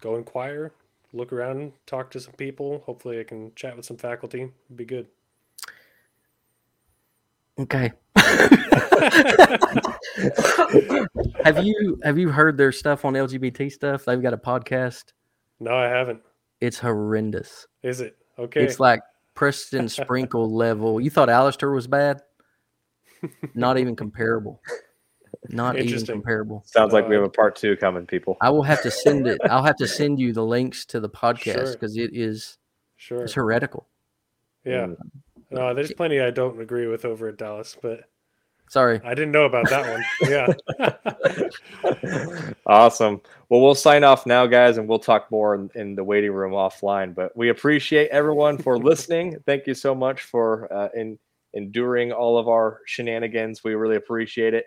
go inquire, look around, talk to some people. Hopefully, I can chat with some faculty. It'd be good. Okay. <laughs> <laughs> have you have you heard their stuff on LGBT stuff? They've got a podcast. No, I haven't. It's horrendous. Is it? Okay. It's like Preston Sprinkle <laughs> level. You thought Alistair was bad? Not even comparable. Not even comparable. Sounds like we have a part two coming, people. I will have to send it. I'll have to <laughs> send you the links to the podcast because sure. it is sure it's heretical. Yeah. Mm. No, there's plenty I don't agree with over at Dallas, but sorry, I didn't know about that one. <laughs> Yeah. <laughs> awesome. Well, we'll sign off now, guys, and we'll talk more in, in, the waiting room offline. But we appreciate everyone for listening. Thank you so much for uh, in enduring all of our shenanigans. We really appreciate it